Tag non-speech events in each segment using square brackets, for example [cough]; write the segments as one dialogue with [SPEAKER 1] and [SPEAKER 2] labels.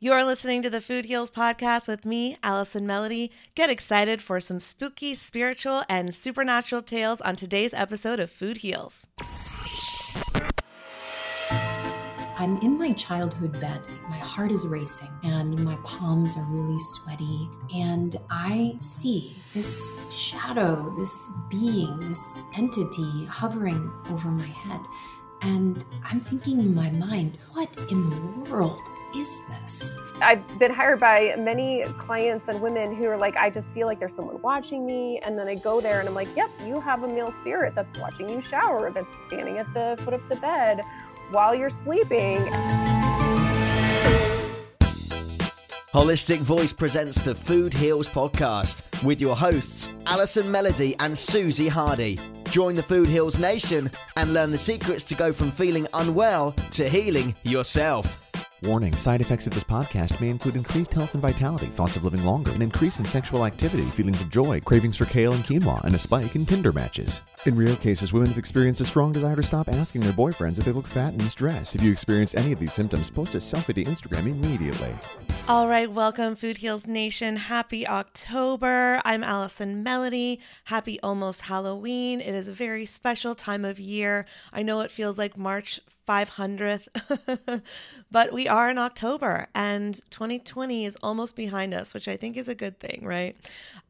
[SPEAKER 1] You're listening to the Food Heals podcast with me, Allison Melody. Get excited for some spooky, spiritual, and supernatural tales on today's episode of Food Heals.
[SPEAKER 2] I'm in my childhood bed. My heart is racing and my palms are really sweaty. And I see this shadow, this being, this entity hovering over my head. And I'm thinking in my mind, what in the world is this?
[SPEAKER 3] I've been hired by many clients and women who are like, I just feel like there's someone watching me. And then I go there and I'm like, yep, you have a male spirit that's watching you shower, that's standing at the foot of the bed while you're sleeping.
[SPEAKER 4] Holistic Voice presents the Food Heals podcast with your hosts, Allison Melody and Susie Hardy. Join the Food Heals Nation and learn the secrets to go from feeling unwell to healing yourself.
[SPEAKER 5] Warning side effects of this podcast may include increased health and vitality, thoughts of living longer, an increase in sexual activity, feelings of joy, cravings for kale and quinoa, and a spike in Tinder matches. In rare cases, women have experienced a strong desire to stop asking their boyfriends if they look fat in stress. If you experience any of these symptoms, post a selfie to Instagram immediately.
[SPEAKER 1] All right, welcome, Food Heals Nation. Happy October. I'm Allison Melody. Happy almost Halloween. It is a very special time of year. I know it feels like March 500th, [laughs] but we are in October and 2020 is almost behind us, which I think is a good thing, right?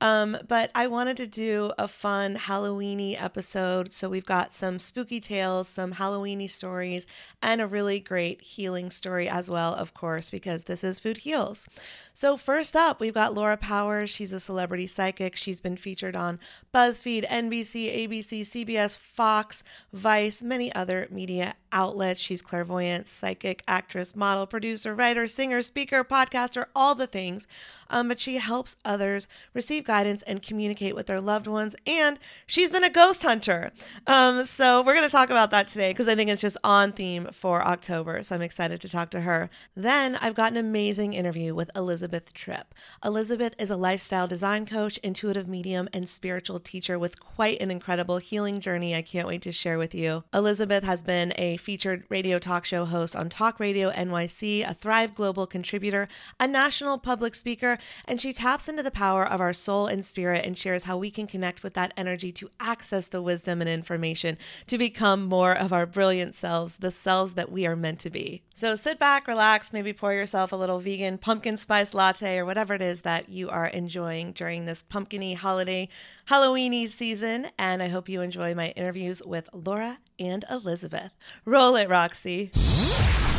[SPEAKER 1] Um, but I wanted to do a fun Halloweeny episode. So we've got some spooky tales, some Halloweeny stories, and a really great healing story as well, of course, because this is Food Heals. So, first up, we've got Laura Powers. She's a celebrity psychic. She's been featured on BuzzFeed, NBC, ABC, CBS, Fox, Vice, many other media outlets. She's clairvoyant, psychic, actress, model, producer, writer, singer, speaker, podcaster, all the things. Um, but she helps others receive guidance and communicate with their loved ones. And she's been a ghost hunter. Um, so we're going to talk about that today because I think it's just on theme for October. So I'm excited to talk to her. Then I've got an amazing interview with Elizabeth Tripp. Elizabeth is a lifestyle design coach, intuitive medium, and spiritual teacher with quite an incredible healing journey I can't wait to share with you. Elizabeth has been a featured radio talk show host on Talk Radio NYC, a Thrive Global contributor, a national public speaker, and she taps into the power of our soul and spirit and shares how we can connect with that energy to access the wisdom and information to become more of our brilliant selves, the selves that we are meant to be. So sit back, relax, maybe pour yourself a little vegan pumpkin spice latte or whatever it is that you are enjoying during this pumpkiny holiday Halloweeny season. And I hope you enjoy my interviews with Laura and Elizabeth. Roll it, Roxy.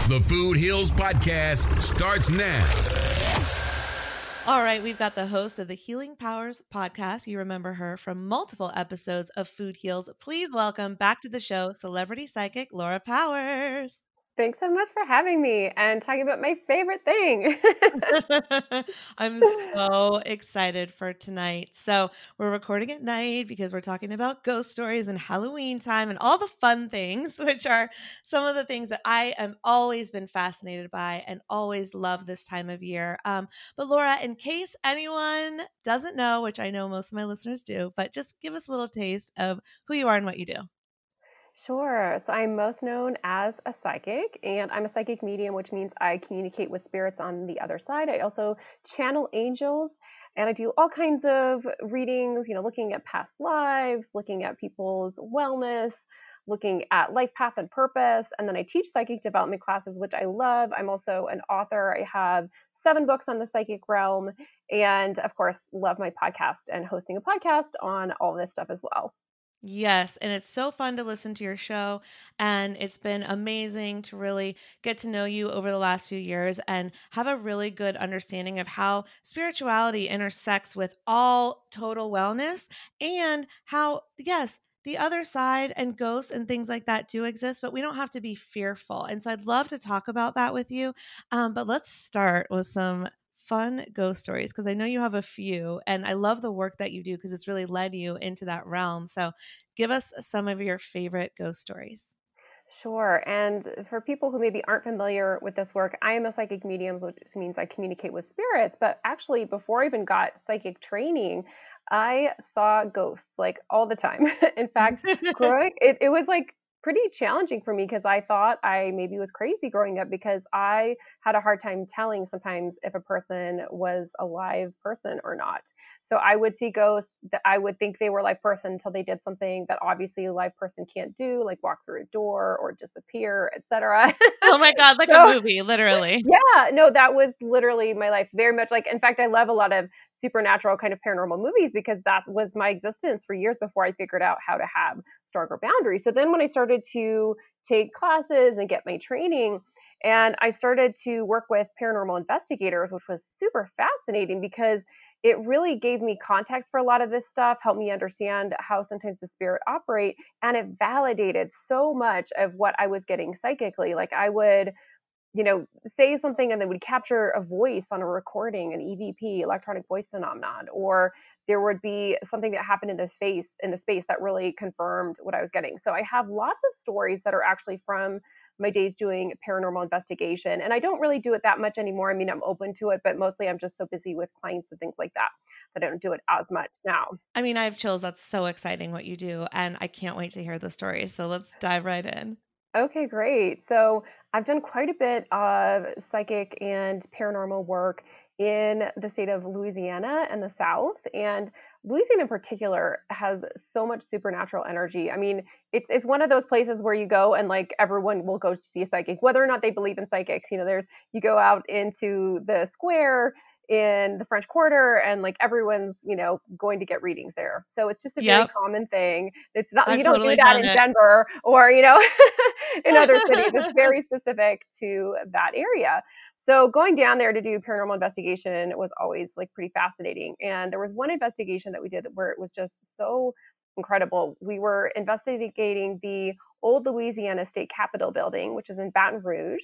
[SPEAKER 6] The Food Heals Podcast starts now.
[SPEAKER 1] All right, we've got the host of the Healing Powers podcast. You remember her from multiple episodes of Food Heals. Please welcome back to the show celebrity psychic Laura Powers.
[SPEAKER 3] Thanks so much for having me and talking about my favorite thing. [laughs]
[SPEAKER 1] I'm so excited for tonight. So, we're recording at night because we're talking about ghost stories and Halloween time and all the fun things, [laughs] which are some of the things that I am always been fascinated by and always love this time of year. Um, but, Laura, in case anyone doesn't know, which I know most of my listeners do, but just give us a little taste of who you are and what you do.
[SPEAKER 3] Sure. So I'm most known as a psychic, and I'm a psychic medium, which means I communicate with spirits on the other side. I also channel angels, and I do all kinds of readings, you know, looking at past lives, looking at people's wellness, looking at life path and purpose. And then I teach psychic development classes, which I love. I'm also an author. I have seven books on the psychic realm, and of course, love my podcast and hosting a podcast on all this stuff as well.
[SPEAKER 1] Yes, and it's so fun to listen to your show. And it's been amazing to really get to know you over the last few years and have a really good understanding of how spirituality intersects with all total wellness and how, yes, the other side and ghosts and things like that do exist, but we don't have to be fearful. And so I'd love to talk about that with you. Um, but let's start with some fun ghost stories because I know you have a few and I love the work that you do because it's really led you into that realm. So, give us some of your favorite ghost stories.
[SPEAKER 3] Sure. And for people who maybe aren't familiar with this work, I am a psychic medium, which means I communicate with spirits. But actually, before I even got psychic training, I saw ghosts like all the time. [laughs] In fact, [laughs] growing, it, it was like pretty challenging for me because I thought I maybe was crazy growing up because I had a hard time telling sometimes if a person was a live person or not. So I would see ghosts that I would think they were live person until they did something that obviously a live person can't do, like walk through a door or disappear, etc.
[SPEAKER 1] oh my god, [laughs] like so, a movie, literally. [laughs]
[SPEAKER 3] Yeah, no, that was literally my life. Very much like in fact I love a lot of supernatural kind of paranormal movies because that was my existence for years before I figured out how to have stronger boundaries. So then when I started to take classes and get my training, and I started to work with paranormal investigators, which was super fascinating because it really gave me context for a lot of this stuff, helped me understand how sometimes the spirit operate, and it validated so much of what I was getting psychically. Like I would you know, say something and then would capture a voice on a recording, an EVP, electronic voice phenomenon, or there would be something that happened in the space in the space that really confirmed what I was getting. So I have lots of stories that are actually from my days doing paranormal investigation. And I don't really do it that much anymore. I mean, I'm open to it, but mostly I'm just so busy with clients and things like that that I don't do it as much now.
[SPEAKER 1] I mean, I have chills. That's so exciting what you do. And I can't wait to hear the story. So let's dive right in.
[SPEAKER 3] Okay, great. So I've done quite a bit of psychic and paranormal work in the state of Louisiana and the South. And Louisiana in particular has so much supernatural energy. I mean, it's it's one of those places where you go and like everyone will go to see a psychic, whether or not they believe in psychics. You know, there's you go out into the square in the French Quarter, and like everyone's you know going to get readings there. So it's just a yep. very common thing. It's not I've you don't totally do that in it. Denver or you know [laughs] in other cities. It's [laughs] very specific to that area. So going down there to do paranormal investigation was always like pretty fascinating. And there was one investigation that we did where it was just so incredible. We were investigating the old Louisiana State Capitol building, which is in Baton Rouge.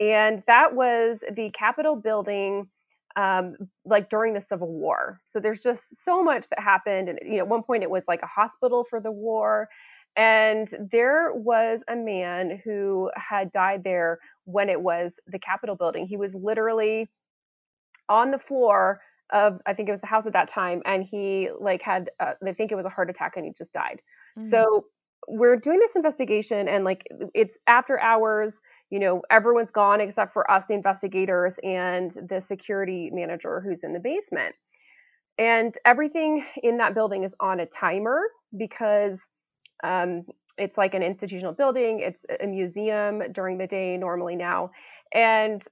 [SPEAKER 3] And that was the Capitol building um, like during the Civil War. So there's just so much that happened. And, you know, at one point it was like a hospital for the war. And there was a man who had died there when it was the Capitol building. He was literally on the floor of, I think it was the house at that time, and he like had, uh, I think it was a heart attack, and he just died. Mm-hmm. So we're doing this investigation, and like it's after hours. You know, everyone's gone except for us, the investigators, and the security manager who's in the basement. And everything in that building is on a timer because um, it's like an institutional building, it's a museum during the day normally now. And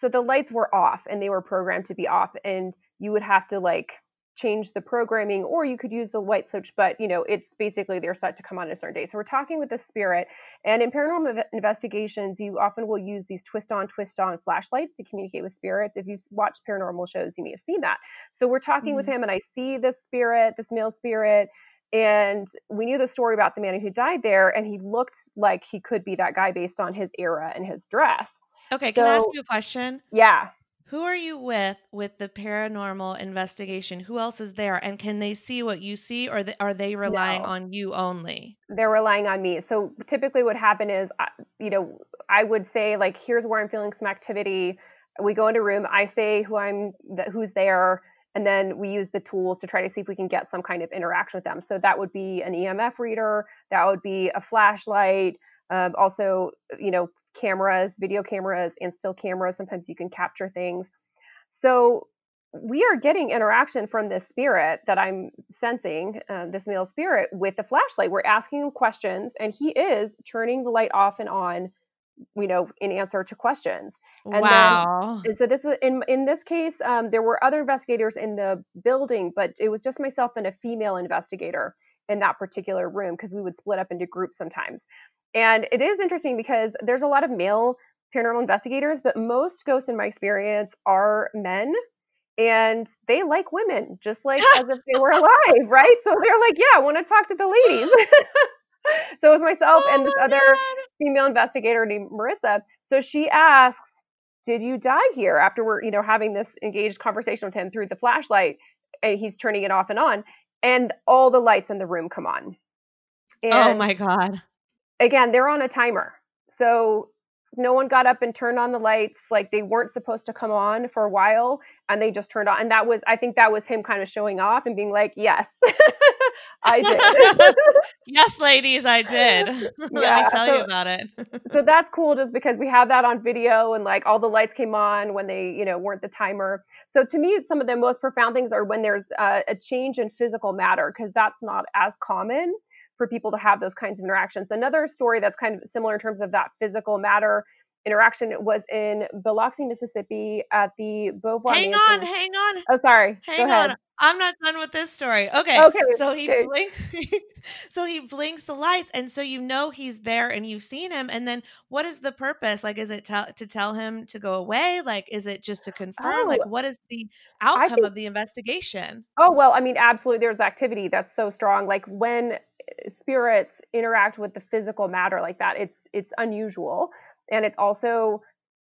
[SPEAKER 3] so the lights were off and they were programmed to be off and you would have to like change the programming or you could use the light switch but you know it's basically they're set to come on a certain day so we're talking with the spirit and in paranormal investigations you often will use these twist on twist on flashlights to communicate with spirits if you've watched paranormal shows you may have seen that so we're talking mm-hmm. with him and i see this spirit this male spirit and we knew the story about the man who died there and he looked like he could be that guy based on his era and his dress.
[SPEAKER 1] Okay can i ask you a question?
[SPEAKER 3] Yeah.
[SPEAKER 1] Who are you with with the paranormal investigation? Who else is there? And can they see what you see or are they relying no. on you only?
[SPEAKER 3] They're relying on me. So typically what happened is you know i would say like here's where i'm feeling some activity. We go into a room i say who i'm who's there and then we use the tools to try to see if we can get some kind of interaction with them. So that would be an EMF reader, that would be a flashlight, um, also, you know, cameras, video cameras, and still cameras. Sometimes you can capture things. So we are getting interaction from this spirit that I'm sensing, uh, this male spirit, with the flashlight. We're asking him questions, and he is turning the light off and on you know in answer to questions.
[SPEAKER 1] And wow.
[SPEAKER 3] then, and so this was in in this case um, there were other investigators in the building but it was just myself and a female investigator in that particular room because we would split up into groups sometimes. And it is interesting because there's a lot of male paranormal investigators but most ghosts in my experience are men and they like women just like [gasps] as if they were alive right? So they're like yeah i want to talk to the ladies [laughs] [laughs] so it was myself oh and this other God. female investigator named Marissa. So she asks, "Did you die here?" After we're you know having this engaged conversation with him through the flashlight, and he's turning it off and on, and all the lights in the room come on.
[SPEAKER 1] Oh and oh my God!
[SPEAKER 3] Again, they're on a timer, so no one got up and turned on the lights like they weren't supposed to come on for a while and they just turned on and that was i think that was him kind of showing off and being like yes [laughs] i did. [laughs]
[SPEAKER 1] Yes ladies i did. [laughs] Let me tell so, you about it.
[SPEAKER 3] so that's cool just because we have that on video and like all the lights came on when they you know weren't the timer. So to me some of the most profound things are when there's uh, a change in physical matter because that's not as common for people to have those kinds of interactions. Another story that's kind of similar in terms of that physical matter interaction was in Biloxi, Mississippi at the Beauvoir.
[SPEAKER 1] Hang
[SPEAKER 3] Mansion.
[SPEAKER 1] on, hang on.
[SPEAKER 3] Oh, sorry.
[SPEAKER 1] Hang on. I'm not done with this story. Okay.
[SPEAKER 3] Okay,
[SPEAKER 1] So he
[SPEAKER 3] okay.
[SPEAKER 1] blink [laughs] so he blinks the lights and so you know he's there and you've seen him and then what is the purpose? Like is it tell to tell him to go away? Like is it just to confirm? Oh, like
[SPEAKER 3] Oh,
[SPEAKER 1] what is the outcome
[SPEAKER 3] think
[SPEAKER 1] of the investigation?
[SPEAKER 3] Oh, well, I mean, absolutely. There's activity that's so strong. Like when spirits interact with the physical matter like that, it's it's unusual, and it's also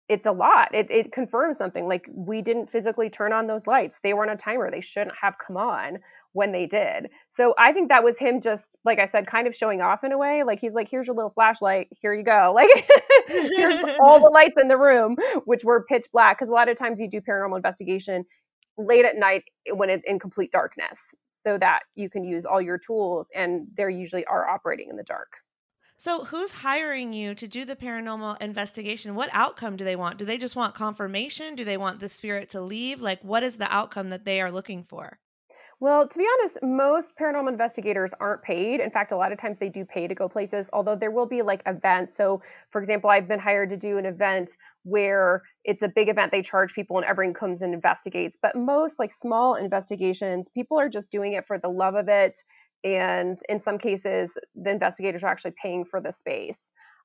[SPEAKER 3] it's a lot. It it confirms something. Like we didn't physically turn on those lights. They were on a timer. They shouldn't have come on when they did. So I think that was him just like I said, kind of showing off in a way. Like he's like, here's your little flashlight. Here you go. [laughs] Like here's all the lights in the room, which were pitch black. Because a lot of times you do paranormal investigation late at night when it's in complete darkness so that you can use all your tools and they usually are operating in the dark
[SPEAKER 1] So who's hiring you to do the paranormal investigation? What outcome do they want? Do they just want confirmation? Do they want the spirit to leave? Like what is the outcome that they are looking for?
[SPEAKER 3] well to be honest most paranormal investigators aren't paid in fact a lot of times they do pay to go places although there will be like events so for example i've been hired to do an event where it's a big event they charge people and everyone comes and investigates. But most like small investigations people are just doing it for the love of it. And in some cases the investigators are actually paying for the space.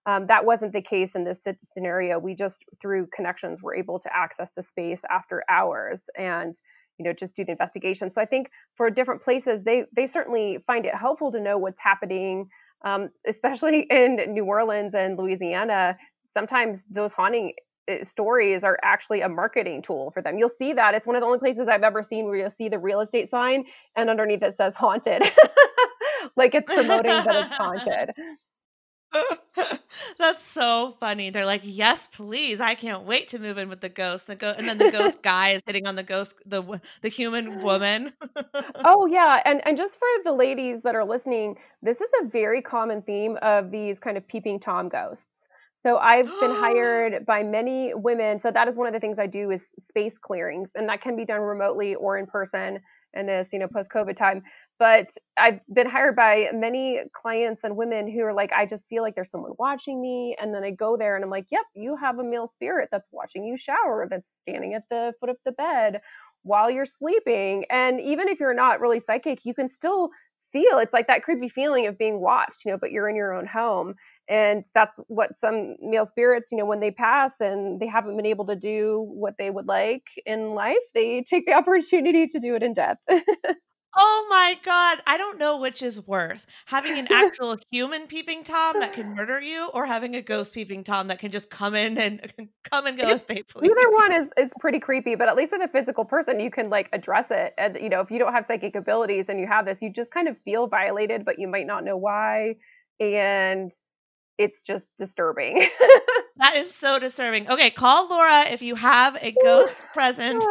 [SPEAKER 3] Um, that wasn't the case in this scenario. We just through connections were able to access the space after hours and you know just do the investigation. So i think for different places they they certainly find it helpful to know what's happening um, especially [laughs] in new orleans and louisiana. Sometimes those haunting Uh, stories are actually a marketing tool for them you'll see that it's one of the only places i've ever seen where you'll see the real estate sign and underneath it says haunted [laughs] like it's promoting that it's haunted [laughs]
[SPEAKER 1] That's so funny. They're like, "Yes, please. I can't wait to move in with the ghost." The go- and then the ghost [laughs] guy is hitting on the ghost the the human woman.
[SPEAKER 3] Oh yeah, and and just for the ladies that are listening, this is a very common theme of these kind of peeping tom ghosts. So I've been [gasps] hired by many women. So that is one of the things I do is space clearings, and that can be done remotely or in person in this you know post COVID time. But I've been hired by many clients and women who are like, I just feel like there's someone watching me, and then I go there and I'm like, Yep, you have a male spirit that's watching you shower, that's standing at the foot of the bed while you're sleeping. And even if you're not really psychic, you can still feel it's like that creepy feeling of being watched, you know, but you're in your own home. And that's what some male spirits, you know, when they pass and they haven't been able to do what they would like in life, they take the [laughs] opportunity to do it in death. [laughs]
[SPEAKER 1] oh my god! I don't know which is worse: having an [laughs] actual human peeping tom that can murder you, or having a ghost peeping tom that can just come in and come and go as they please.
[SPEAKER 3] Either one is, is pretty creepy, but at least with a physical person, you can like address it. And, you know, if you don't have psychic abilities and you have this, you just kind of feel violated, but you might not know why. And it's just disturbing. [laughs]
[SPEAKER 1] That is so disturbing. Okay, call Laura if you have a ghost [laughs] present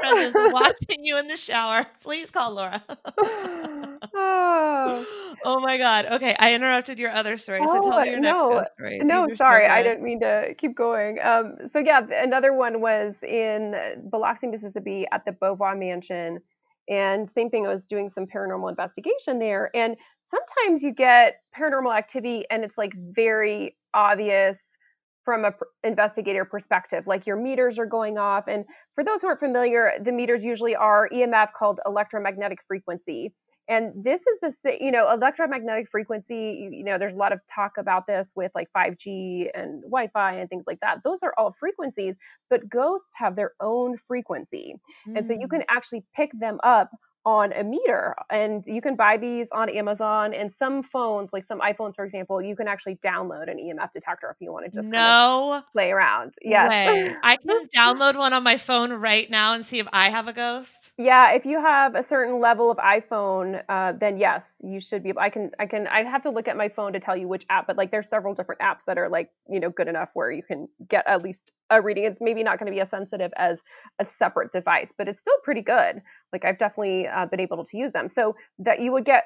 [SPEAKER 1] presence [laughs] watching you in the shower. Please call Laura.
[SPEAKER 3] Oh.
[SPEAKER 1] oh my god. Okay, I interrupted your other story. So tell
[SPEAKER 3] Oh,
[SPEAKER 1] me your next
[SPEAKER 3] no,
[SPEAKER 1] ghost story.
[SPEAKER 3] No,
[SPEAKER 1] are so
[SPEAKER 3] sorry, I didn't mean to keep going. Um, so yeah, another one was in Biloxi, Mississippi, at the Beauvoir Mansion, and same thing. I was doing some paranormal investigation there, and sometimes you get paranormal activity, and it's like very obvious from a pr- investigator perspective like your meters are going off and for those who aren't familiar the meters usually are emf called electromagnetic frequency and this is the you know electromagnetic frequency you, know there's a lot of talk about this with like 5g and wi-fi and things like that those are all frequencies but ghosts have their own frequency and so you
[SPEAKER 1] Mm.
[SPEAKER 3] can actually pick them up on a meter and you can buy these on amazon and some phones like some iphones for example you can actually download an emf detector if you want to just kind of
[SPEAKER 1] no
[SPEAKER 3] play around yes
[SPEAKER 1] way. I [laughs] can download one on my phone right now and see if I have a ghost.
[SPEAKER 3] yeah if you have a certain level of iphone uh, then yes you should be able i can i can i have to look at my phone to tell you which app but like there's several different apps that are like you know good enough where you can get at least a reading it's maybe not going to be as sensitive as a separate device but it's still pretty good like i've definitely uh, been able to use them. So that you would get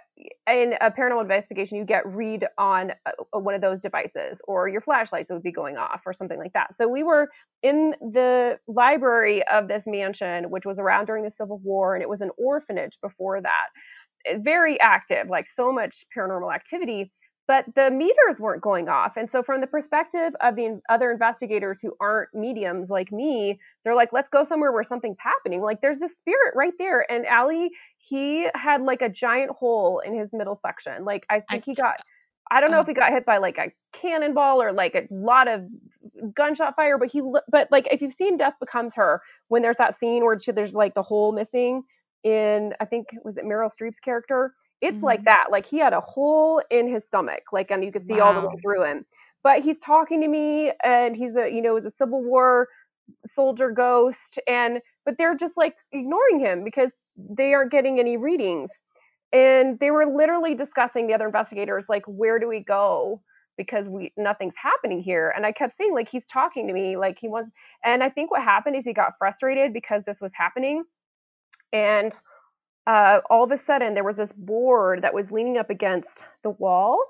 [SPEAKER 3] in a paranormal investigation you get read on uh, one of those devices or your flashlights would be going off or something like that. So we were in the library of this mansion which was around during the civil war and it was an orphanage before that. Very active like so much paranormal activity but the meters weren't going off. And so, from the perspective of the other investigators who aren't mediums like me, they're like, let's go somewhere where something's happening. Like, there's this spirit right there. And Ali, he had like a giant hole in his middle section. Like, I think I, he got, I don't know if oh. he got hit by like a cannonball or like a lot of gunshot fire, but he, but like, if you've seen Death Becomes Her, when there's that scene where she, there's like the hole missing in, I think, was it Meryl Streep's character? It's mm-hmm. like that. Like he had a hole in his stomach, like, and you could see wow. all the way through him. But he's talking to me, and he's a, you know, he's a Civil War soldier ghost, and but they're just like ignoring him because they aren't getting any readings. And they were literally discussing the other investigators, like, where do we go? Because we nothing's happening here. And I kept saying, like, he's talking to me, like he wants. And I think what happened is he got frustrated because this was happening, and uh, all of a sudden there was this board that was leaning up against the wall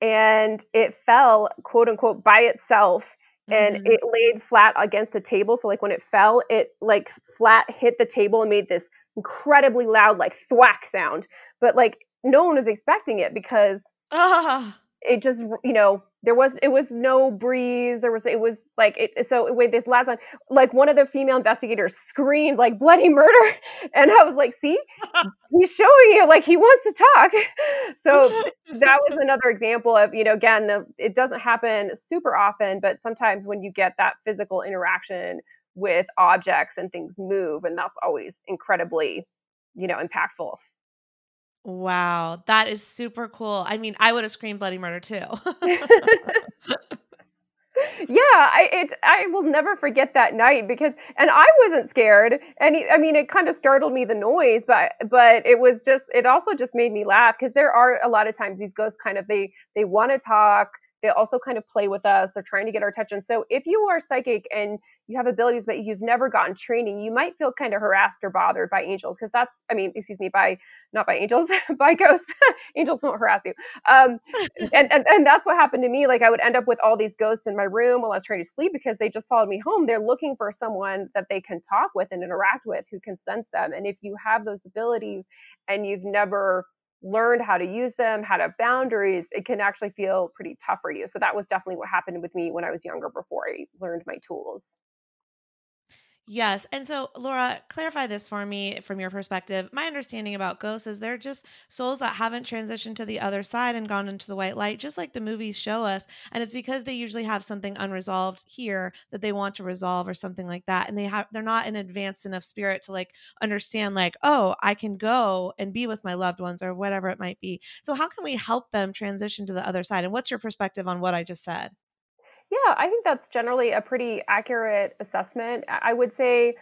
[SPEAKER 3] and it fell quote unquote by itself and mm-hmm. it laid flat against the table so like when it fell it like flat hit the table and made this incredibly loud like thwack sound but like no one was expecting it because uh. it just you know there was it was no breeze. There was it was like it so wait this last one. Like one of the female investigators screamed like bloody murder! [laughs] And i was like see? [laughs] He's showing you like he wants to talk. [laughs] So that was another example of you know again the, it doesn't happen super often but sometimes when you get that physical interaction with objects and things move and that's always incredibly you know impactful
[SPEAKER 1] Wow, that is super cool. I mean, I would have screamed bloody murder too. [laughs]
[SPEAKER 3] yeah, I it I will never forget that night because and I wasn't scared and I mean it kind of startled me the noise but but it was just it also just made me laugh because there are a lot of times these ghosts kind of they they want to talk they also kind of play with us they're trying to get our attention so if you are psychic and you have abilities but you've never gotten training you might feel kind of harassed or bothered by angels because that's i mean excuse me by not by angels [laughs] by ghosts [laughs] angels won't harass you um, [laughs] and, and and that's what happened to me like i would end up with all these ghosts in my room while i was trying to sleep because they just followed me home they're looking for someone that they can talk with and interact with who can sense them and if you have those abilities and you've never learned how to use them, how to have boundaries, it can actually feel pretty tough for you. So that was definitely what happened with me when I was younger before I learned my tools.
[SPEAKER 1] Yes. And so, Laura, clarify this for me from your perspective. My understanding about ghosts is they're just souls that haven't transitioned to the other side and gone into the white light, just like the movies show us. And it's because they usually have something unresolved here that they want to resolve or something like that. And they have they're not in advanced enough spirit to like understand, like, oh, I can go and be with my loved ones or whatever it might be. So how can we help them transition to the other side? And what's your perspective on what I just said?
[SPEAKER 3] Yeah, I think that's generally a pretty accurate assessment. I would say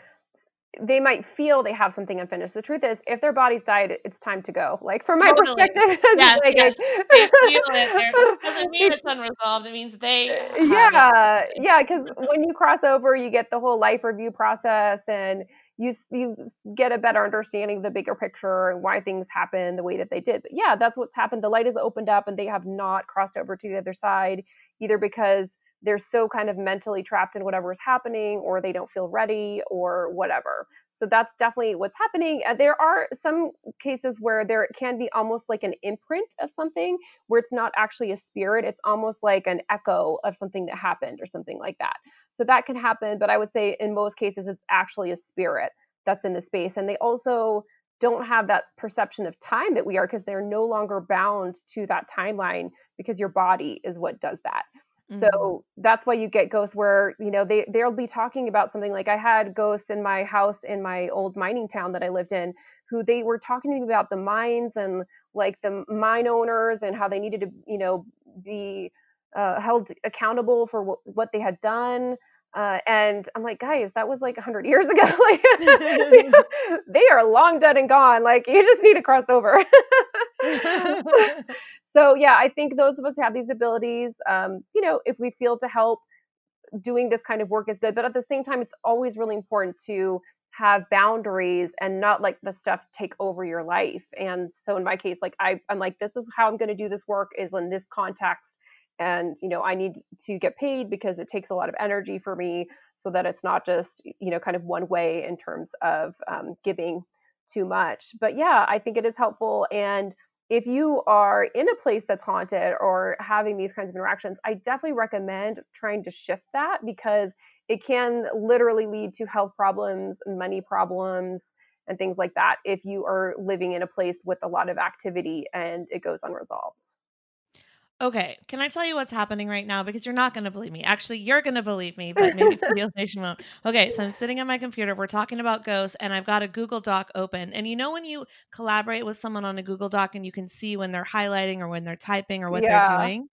[SPEAKER 3] they might feel they have something unfinished. The truth is, if their body's died, it's time to go. Like from my totally. perspective, [laughs]
[SPEAKER 1] yes, like, yes. they feel it. It doesn't [laughs] mean it's unresolved. It means they.
[SPEAKER 3] yeah, it. yeah. Because [laughs] when you cross over, you get the whole life review process, and you you get a better understanding of the bigger picture and why things happen the way that they did. But yeah, that's what's happened. The light has opened up, and they have not crossed over to the other side, either because they're so kind of mentally trapped in whatever is happening or they don't feel ready or whatever. So that's definitely what's happening. Uh, there are some cases where there can be almost like an imprint of something where it's not actually a spirit it's almost like an echo of something that happened or something like that. So that can happen but i would say in most cases it's actually a spirit that's in the space and they also don't have that perception of time that we are because they're no longer bound to that timeline because your body is what does that Mm-hmm. So that's why you get ghosts where, you know, they they'll be talking about something like I had ghosts in my house in my old mining town that I lived in who they were talking to me about the mines and like the mine owners and how they needed to, you know, be uh, held accountable for w- what they had done. Uh, and I'm like, guys, that was like 100 years ago. [laughs] like, [laughs] they are long dead and gone. Like, you just need to cross over. [laughs] so yeah, I think those of us who have these abilities, um, you know, if we feel to help, doing this kind of work is good. But at the same time, it's always really important to have boundaries and not like the stuff take over your life. And so in my case, like I, I'm like, this is how I'm going to do this work is in this context. And, you know, I need to get paid because it takes a lot of energy for me so that it's not just, you know, kind of one way in terms of um, giving too much. But yeah, I think it is helpful. And if you are in a place that's haunted or having these kinds of interactions, I definitely recommend trying to shift that because it can literally lead to health problems, money problems, and things like that if you are living in a place with a lot of activity and it goes unresolved.
[SPEAKER 1] Okay, can I tell you what's happening right now? Because you're not going to believe me. Actually, you're going to believe me, but maybe Food Nation [laughs] won't. Okay, so I'm sitting at my computer. We're talking about ghosts, and I've got a Google Doc open. And you know when you collaborate with someone on a Google Doc and you can see when they're highlighting or when they're typing or what yeah. they're doing?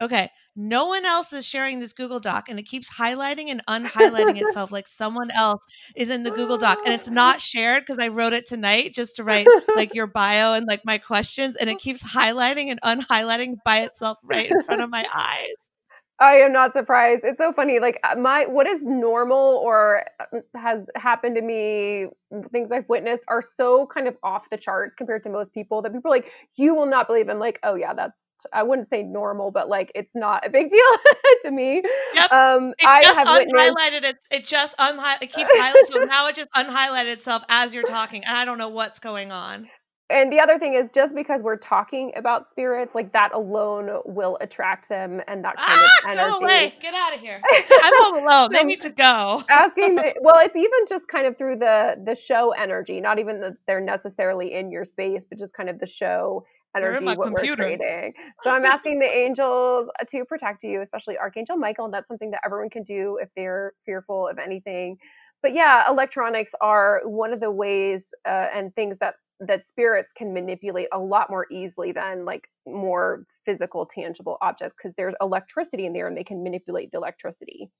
[SPEAKER 1] Okay, no one else is sharing this Google Doc and it keeps highlighting and unhighlighting [laughs] itself like someone else is in the Google Doc and it's [gasps] not shared because I wrote it tonight just to write like your [laughs] bio and like my questions and it keeps highlighting and unhighlighting by itself right in front of my eyes.
[SPEAKER 3] I am not surprised. It's so funny. Like uh, my what is normal or uh, has happened to me, things I've witnessed are so kind of off the charts compared to most people that people are like, you will not believe. I'm like, oh yeah, that's I wouldn't say normal, but like it's not a big [laughs] deal to me.
[SPEAKER 1] Yep. Um, it I just have unhighlighted it. It just unhighlighted. It keeps highlighting. so [laughs] now it just unhighlighted itself as you're talking, and I don't know what's going on.
[SPEAKER 3] And the other thing is, just because we're talking about spirits, like that alone will attract them, and that kind ah, of energy.
[SPEAKER 1] Go away! Get out of here! [laughs] I'm alone. They need to go.
[SPEAKER 3] asking, the, well, it's even just kind of through the the show energy, not even that they're necessarily in your space, but just kind of the show energy what computer. we're creating. [laughs] So I'm asking the angels to protect you, especially Archangel Michael, and that's something that everyone can do if they're fearful of anything. But yeah, electronics are one of the ways uh, and things that that spirits can manipulate a lot more easily than like more physical tangible objects because there's electricity in there and they can manipulate the electricity.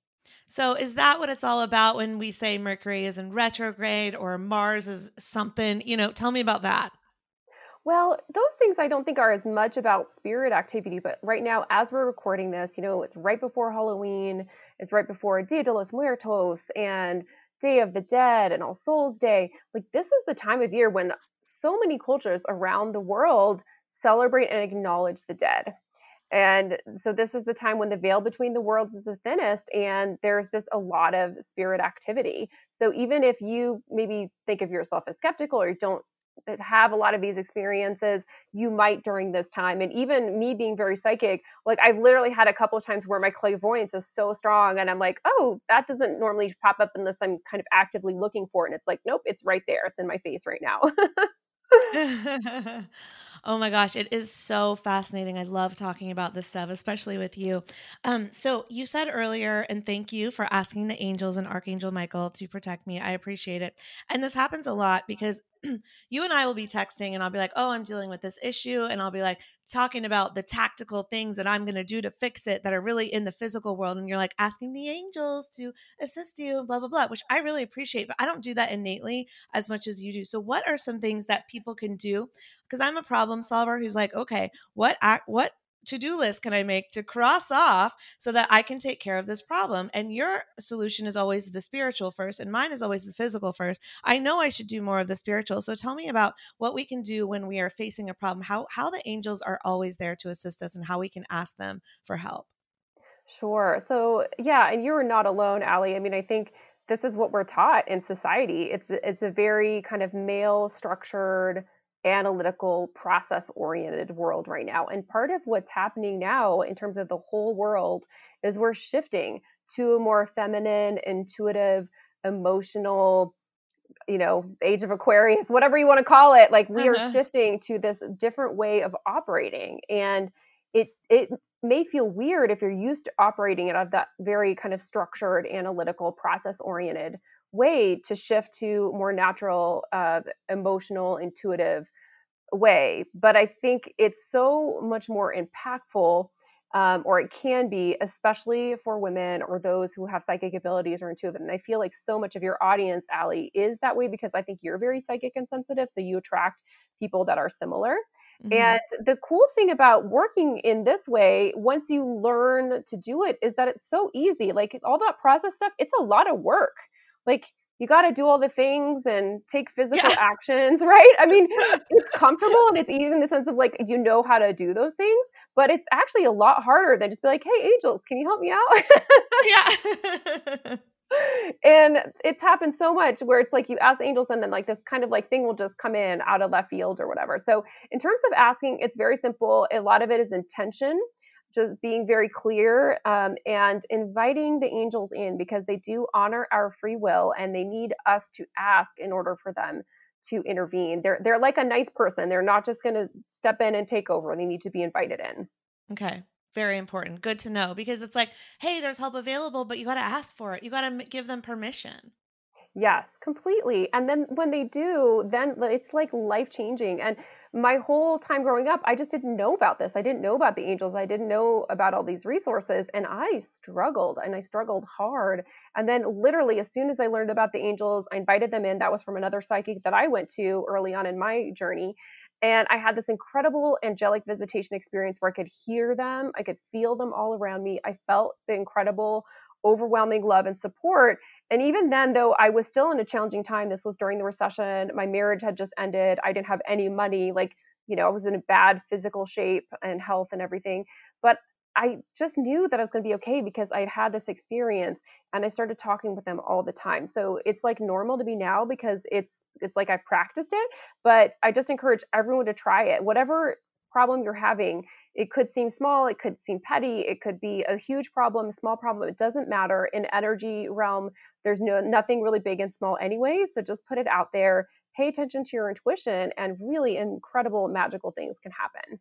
[SPEAKER 1] So is that what it's all about when we say Mercury is in retrograde or Mars is something, you know, tell me about that.
[SPEAKER 3] Well, those things I don't think are as much about spirit activity, but right now, as we're recording this, you know, it's right before Halloween, it's right before Dia de los Muertos and Day of the Dead and All Souls Day. Like, this is the time of year when so many cultures around the world celebrate and acknowledge the dead. And so, this is the time when the veil between the worlds is the thinnest, and there's just a lot of spirit activity. So, even if you maybe think of yourself as skeptical or don't have a lot of these experiences you might during this time and even me being very psychic like i've literally had a couple of times where my clairvoyance is so strong and i'm like oh that doesn't normally pop up unless i'm kind of actively looking for it and it's like nope it's right there it's in my face right now [laughs]
[SPEAKER 1] oh my gosh, it is so fascinating. I love talking about this stuff, especially with you. Um, so you said earlier, and thank you for asking the angels and Archangel Michael to protect me. I appreciate it. And this happens a lot because [clears throat] you and I will be texting and I'll be like, oh, I'm dealing with this issue. And I'll be like talking about the tactical things that I'm going to do to fix it that are really in the physical world. And you're like asking the angels to assist you and blah, blah, blah, which I really appreciate. But I don't do that innately as much as you do. So, what are some things that people can do? Because I'm a problem solver who's like, okay, what, act, what to do list can I make to cross off so that I can take care of this problem? And your solution is always the spiritual first, and mine is always the physical first. I know I should do more of the spiritual. So tell me about what we can do when we are facing a problem, how, how the angels are always there to assist us, and how we can ask them for help.
[SPEAKER 3] Sure. So, yeah, and you are not alone, Allie. I mean, I think this is what we're taught in society. It's it's a very kind of male structured analytical process oriented world right now. And part of what's happening now in terms of the whole world is we're shifting to a more feminine intuitive emotional you know age of aquarius whatever you want to call it. Like we uh-huh. are shifting to this different way of operating. And it it may feel weird if you're used to operating out of that very kind of structured analytical process oriented way to shift to more natural, uh, emotional, intuitive way. But I think it's so much more impactful, um, or it can be, especially for women or those who have psychic abilities or intuitive. And I feel like so much of your audience, Allie, is that way because I think you're very psychic and sensitive. So you attract people that are similar. Mm-hmm. And the cool thing about working in this way, once you learn to do it, is that it's so easy. Like all that process stuff, it's a lot of work like you got to do all the things and take physical yeah. [laughs] actions, right? I mean, it's comfortable and it's easy in the sense of like you know how to do those things, but it's actually a lot harder than just be like, "Hey, angels, can you help me out?"
[SPEAKER 1] yeah. [laughs] [laughs]
[SPEAKER 3] and it's happened so much where it's like you ask angels and then like this kind of like thing will just come in out of left field or whatever. So in terms of asking, it's very simple. A lot of it is intention, just being very clear um, and inviting the angels in because they do honor our free will and they need us to ask in order for them to intervene. They're they're like a nice person. They're not just going to step in and take over. They need to be invited in.
[SPEAKER 1] Okay very important. Good to know because it's like, hey, there's help available, but you got to ask for it. You got to give them permission.
[SPEAKER 3] Yes, completely. And then when they do, then it's like life changing. And my whole time growing up, I just didn't know about this. I didn't know about the angels. I didn't know about all these resources. And I struggled and I struggled hard. And then, literally, as soon as I learned about the angels, I invited them in. That was from another psychic that I went to early on in my journey. And I had this incredible angelic visitation experience where I could hear them, I could feel them all around me. I felt the incredible, overwhelming love and support. And even then, though I was still in a challenging time, this was during the recession, my marriage had just ended, I didn't have any money. Like, you know, I was in a bad physical shape and health and everything. But I just knew that I was going to be okay because I had had this experience and I started talking with them all the time. So it's like normal to me now because it's it's like I've practiced it, but I just encourage everyone to try it. Whatever problem you're having, it could seem small, it could seem petty, it could be a huge problem, a small problem, it doesn't matter. In energy realm, there's no nothing really big and small anyway, so just put it out there, pay attention to your intuition and really incredible magical things can happen.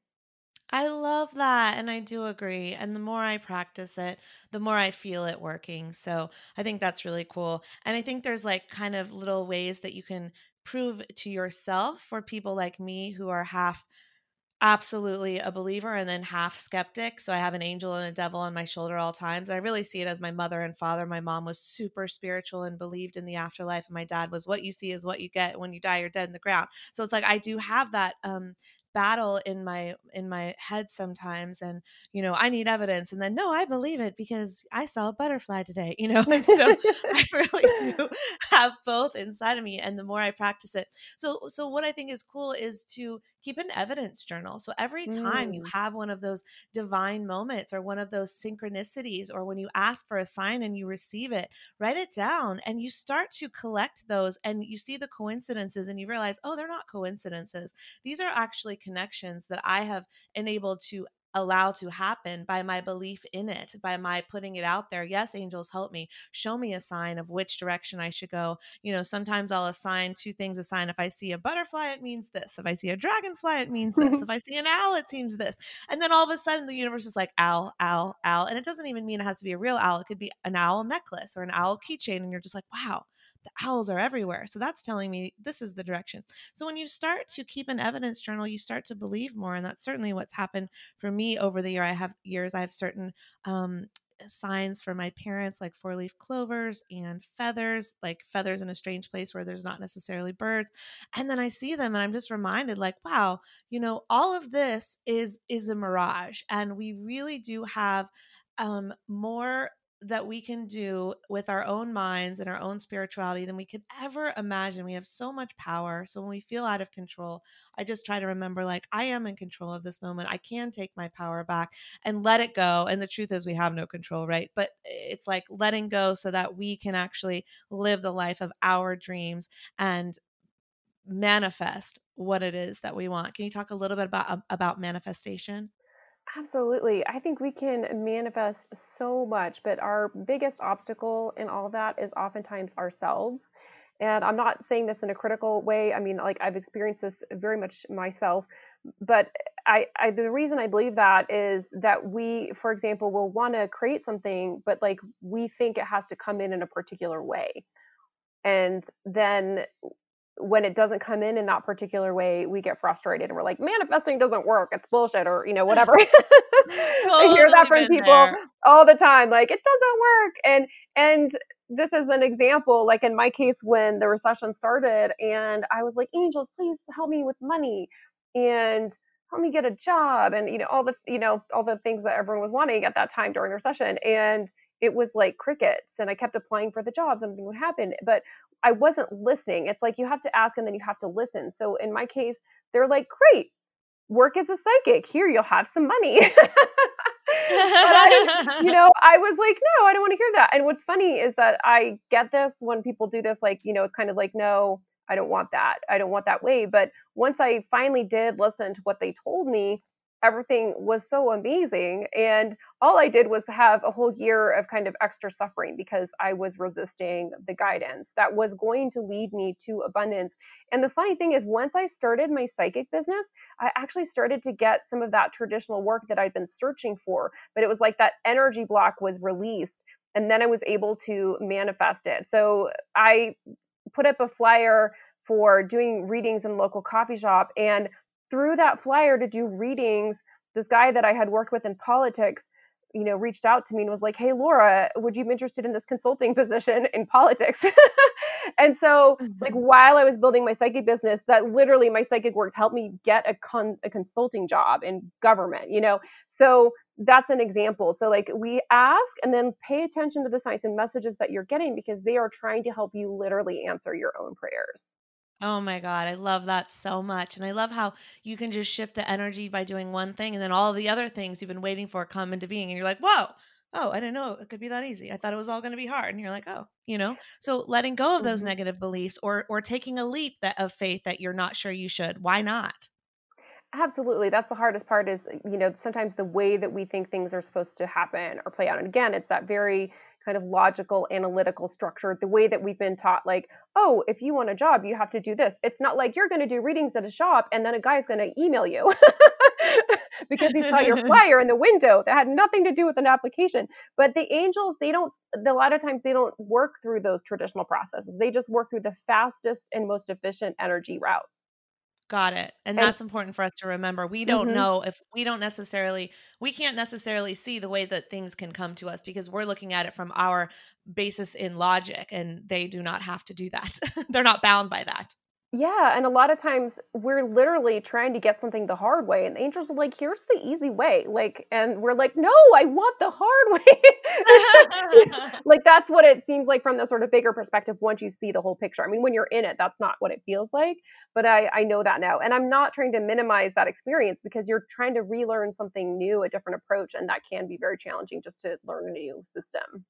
[SPEAKER 1] I love that. And I do agree. And the more I practice it, the more I feel it working. So I think that's really cool. And I think there's like kind of little ways that you can prove to yourself for people like me who are half absolutely a believer and then half skeptic. So I have an angel and a devil on my shoulder all times. I really see it as my mother and father. My mom was super spiritual and believed in the afterlife, and my dad was what you see is what you get. When you die, you're dead in the ground. So it's like I do have that um battle in my in my head sometimes and you know i need evidence and then no i believe it because i saw a butterfly today [laughs] you know and so [laughs] i really do have both inside of me and the more i practice it so so what i think is cool is to keep an evidence journal so every time mm. you have one of those divine moments or one of those synchronicities or when you ask for a sign and you receive it write it down and you start to collect those and you see the coincidences and you realize oh they're not coincidences these are actually connections that I have enabled to allow to happen by my belief in it, by my putting it out there. Yes, angels help me. Show me a sign of which direction I should go. You know, sometimes I'll assign two things a sign. If I see a butterfly, it means this. If I see a dragonfly, it means this. if I see an owl, it seems this. And then all of a sudden the universe is like owl, owl, owl. And it doesn't even mean it has to be a real owl. It could be an owl necklace or an owl keychain. And you're just like, wow, the owls are everywhere. So that's telling me this is the direction. So when you start to keep an evidence journal, you start to believe more. And that's certainly what's happened for me over the year. I have years, I have certain um, signs for my parents, like four leaf clovers and feathers, like feathers in a strange place where there's not necessarily birds. And then I see them and I'm just reminded, like, wow, you know, all of this is is a mirage. And we really do have um, more that we can do with our own minds and our own spirituality than we could ever imagine. We have so much power. So when we feel out of control, I just try to remember like I am in control of this moment. I can take my power back and let it go. And the truth is we have no control, right? But it's like letting go so that we can actually live the life of our dreams and manifest what it is that we want. Can you talk a little bit about about manifestation?
[SPEAKER 3] Absolutely. I think we can manifest so much, but our biggest obstacle in all that is oftentimes ourselves. And I'm not saying this in a critical way. I mean, like I've experienced this very much myself. But I, I the reason I believe that is that we, for example, will want to create something, but like we think it has to come in in a particular way. And then when it doesn't come in in that particular way, we get frustrated and we're like, manifesting doesn't work. It's bullshit or, you know, [laughs] whatever. [laughs] I hear that from people there. all the time. Like it doesn't work. And, and this is an example, like in my case, when the recession started and I was like, angels, please help me with money and help me get a job. And, you know, all the, you know, all the things that everyone was wanting at that time during the recession. And it was like crickets and I kept applying for the jobs and nothing would happen. But I wasn't listening. It's like you have to ask and then you have to listen. So in my case, they're like, great, work as a psychic. Here, you'll have some money. [laughs] I, you [laughs] know, I was like, no, I don't want to hear that. And what's funny is that I get this when people do this, like, you know, it's kind of like, no, I don't want that. I don't want that way. But once I finally did listen to what they told me, everything was so amazing. And all I did was have a whole year of kind of extra suffering because I was resisting the guidance that was going to lead me to abundance. And the funny thing is, once I started my psychic business, I actually started to get some of that traditional work that I'd been searching for. But it was like that energy block was released. And then I was able to manifest it. So I put up a flyer for doing readings in local coffee shop and through that flyer to do readings, this guy that I had worked with in politics, you know, reached out to me and was like, "Hey, Laura, would you be interested in this consulting [laughs] position in politics?" [laughs] and so, like, mm-hmm. while I was building my psychic business, that literally my psychic work helped me get a con- a consulting job in government. You know, so that's an example. So, like, we ask and then pay attention to the signs and messages that you're getting because they are trying to help you literally answer your own prayers.
[SPEAKER 1] Oh my God. I love that so much. And I love how you can just shift the energy by doing one thing and then all the other things you've been waiting for come into being. And you're like, whoa, oh, I didn't know it could be that easy. I thought it was all going to be hard. And you're like, oh, you know? So letting go of those mm-hmm. negative beliefs or or taking a leap that of faith that you're not sure you should. Why not?
[SPEAKER 3] Absolutely. That's the hardest part is, you know, sometimes the way that we think things are supposed to happen or play out. And again, it's that very kind of logical, analytical structure, the way that we've been taught, like, oh, if you want a job, you have to do this. It's not like you're going to do readings at a shop and then a guy's going to email you [laughs] because he saw your [laughs] flyer in the window that had nothing to do with an application. But the angels, they don't, a lot of times they don't work through those traditional processes. They just work through the fastest and most efficient energy route.
[SPEAKER 1] Got it. And, and that's important for us to remember. We don't mm-hmm. know if we don't necessarily, we can't necessarily see the way that things can come to us because we're looking at it from our basis in logic and they do not have to do that. [laughs] They're not bound by that.
[SPEAKER 3] Yeah, and a lot of times we're literally trying to get something the hard way, and the angels are like, "Here's the easy way," like, and we're like, "No, I want the hard [laughs] way." [laughs] like that's what it seems like from the sort of bigger perspective once you see the whole picture. I mean, when you're in it, that's not what it feels like, but I I know that now, and I'm not trying to minimize that experience because you're trying to relearn something new, a different approach, and that can be very challenging just to learn a new system.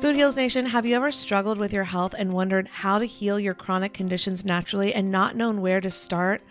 [SPEAKER 1] Food Heals Nation, have you ever struggled with your health and wondered how to heal your chronic conditions naturally and not known where to start?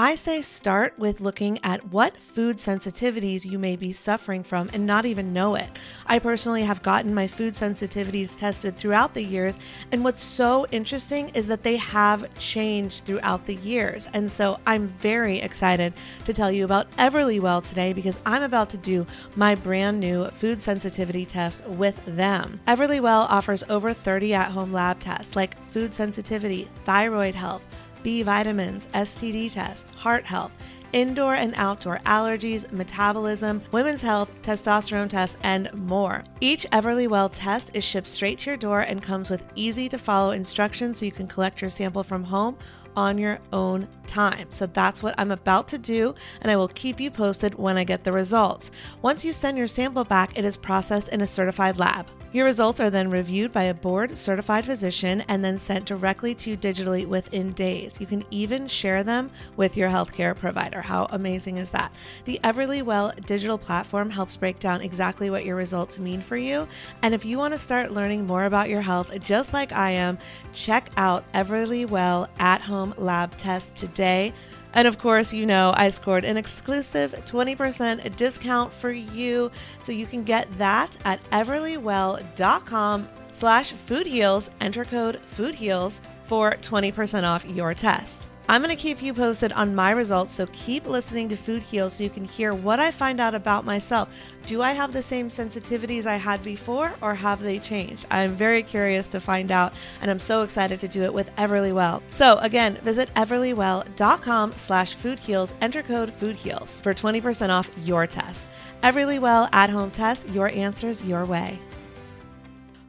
[SPEAKER 1] I say start with looking at what food sensitivities you may be suffering from and not even know it. I personally have gotten my food sensitivities tested throughout the years, and what's so interesting is that they have changed throughout the years. And so I'm very excited to tell you about Everlywell today because I'm about to do my brand new food sensitivity test with them. Everlywell offers over 30 at home lab tests like food sensitivity, thyroid health B vitamins, STD test, heart health, indoor and outdoor allergies, metabolism, women's health, testosterone tests, and more. Each Everlywell test is shipped straight to your door and comes with easy to follow instructions so you can collect your sample from home on your own time. So that's what I'm about to do, and I will keep you posted when I get the results. Once you send your sample back, it is processed in a certified lab. Your results are then reviewed by a board certified physician and then sent directly to you digitally within days. You can even share them with your healthcare provider. How amazing is that? The Everlywell digital platform helps break down exactly what your results mean for you. And if you want to start learning more about your health, just like I am, check out Everlywell at home lab test today. And of course, you know, I scored an exclusive 20% discount for you. So you can get that at everlywell.com slash foodheals. Enter code foodheals for 20% off your test. I'm going to keep you posted on my results, so keep listening to Food Heals so you can hear what I find out about myself. Do I have the same sensitivities I had before, or have they changed? I'm very curious to find out, and I'm so excited to do it with Everlywell. So again, visit everlywell.com slash foodheals, enter code foodheals for 20% off your test. Everlywell at-home test, your answers your way.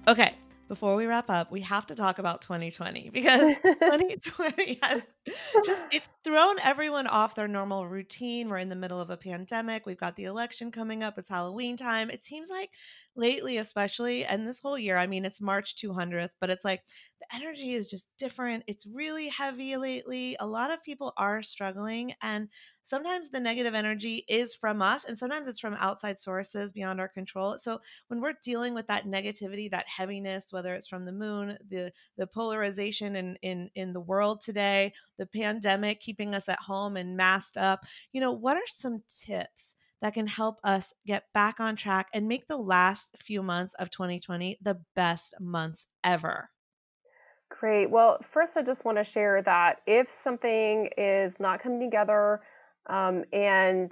[SPEAKER 1] Okay, before we wrap up, we have to talk about 2020 because [laughs] 2020 has [laughs] just [laughs] it's thrown everyone off their normal routine. We're in the middle of a pandemic. We've got the election coming up. It's Halloween time. It seems like lately, especially, and this whole year, I mean, it's March 200th, but it's like the energy is just different. It's really heavy lately. A lot of people are struggling, and sometimes the negative energy is from us, and sometimes it's from outside sources beyond our control. So when we're dealing with that negativity, that heaviness, whether it's from the moon, the the polarization in in in the world today, the pandemic keeping us at home and masked up, you know, what are some tips? that can help us get back on track and make the last few months of 2020 the best months ever.
[SPEAKER 3] Great. Well, first, I just want to share that if something is not coming together um, and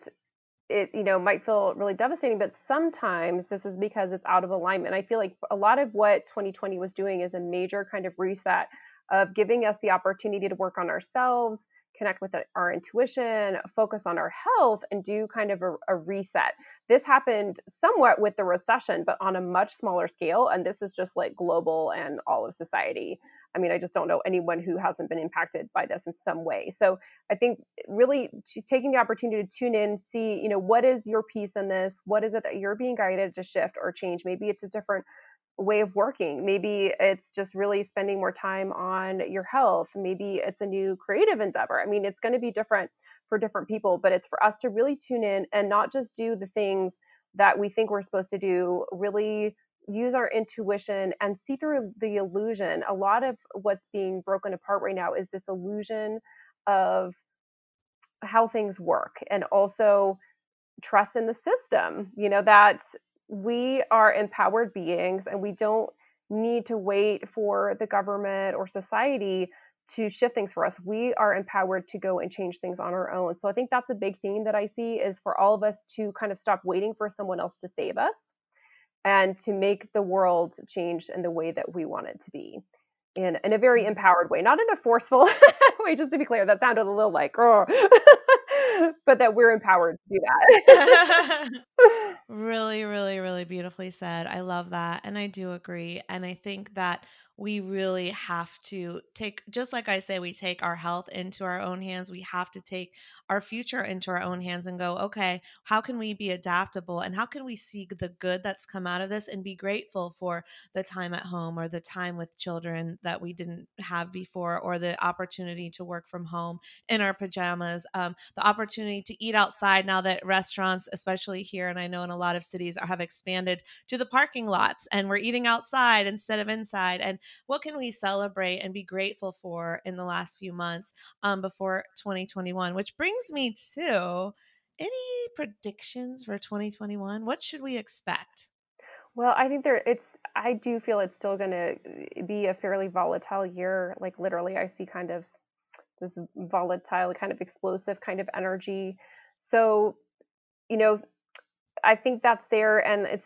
[SPEAKER 3] it you know might feel really devastating but sometimes this is because it's out of alignment i feel like a lot of what 2020 was doing is a major kind of reset of giving us the opportunity to work on ourselves connect with uh, our intuition, focus on our health, and do kind of a, a, reset. This happened somewhat with the recession, but on a much smaller scale. And this is just like global and all of society. I mean, I just don't know anyone who hasn't been impacted by this in some way. So I think really she's taking the opportunity to tune in, see, you know, what is your piece in this? What is it that you're being guided to shift or change? Maybe it's a different way of working. Maybe it's just really spending more time on your health. Maybe it's a new creative endeavor. I mean, it's going to be different for different people, but it's for us to really tune in and not just do the things that we think we're supposed to do, really use our intuition and see through the illusion. A lot of what's being broken apart right now is this illusion of how things work and also trust in the system. You know, that we are empowered beings and we don't need to wait for the government or society to shift things for us. We are empowered to go and change things on our own. So I think that's a big theme that I see is for all of us to kind of stop waiting for someone else to save us and to make the world change in the way that we want it to be. In, in a very mm-hmm. empowered way, not in a forceful [laughs] way, just to be clear, that sounded a little like, oh, [laughs] but that we're empowered to do that. [laughs]
[SPEAKER 1] really, really, really beautifully said. I love that. And I do agree. And I think that we really have to take, just like I say, we take our health into our own hands. We have to take our future into our own hands and go, okay, how can we be adaptable and how can we see the good that's come out of this and be grateful for the time at home or the time with children that we didn't have before or the opportunity to work from home in our pajamas, um, the opportunity to eat outside now that restaurants, especially here, and I know in a lot of cities, are, have expanded to the parking lots and we're eating outside instead of inside. And what can we celebrate and be grateful for in the last few months um, before 2021, which brings brings me to any predictions for 2021? What should we expect?
[SPEAKER 3] Well, I think there it's I do feel it's still going to eh, be a fairly volatile year. Like literally I see kind of this volatile kind of explosive kind of energy. So, you know, I think that's there and it's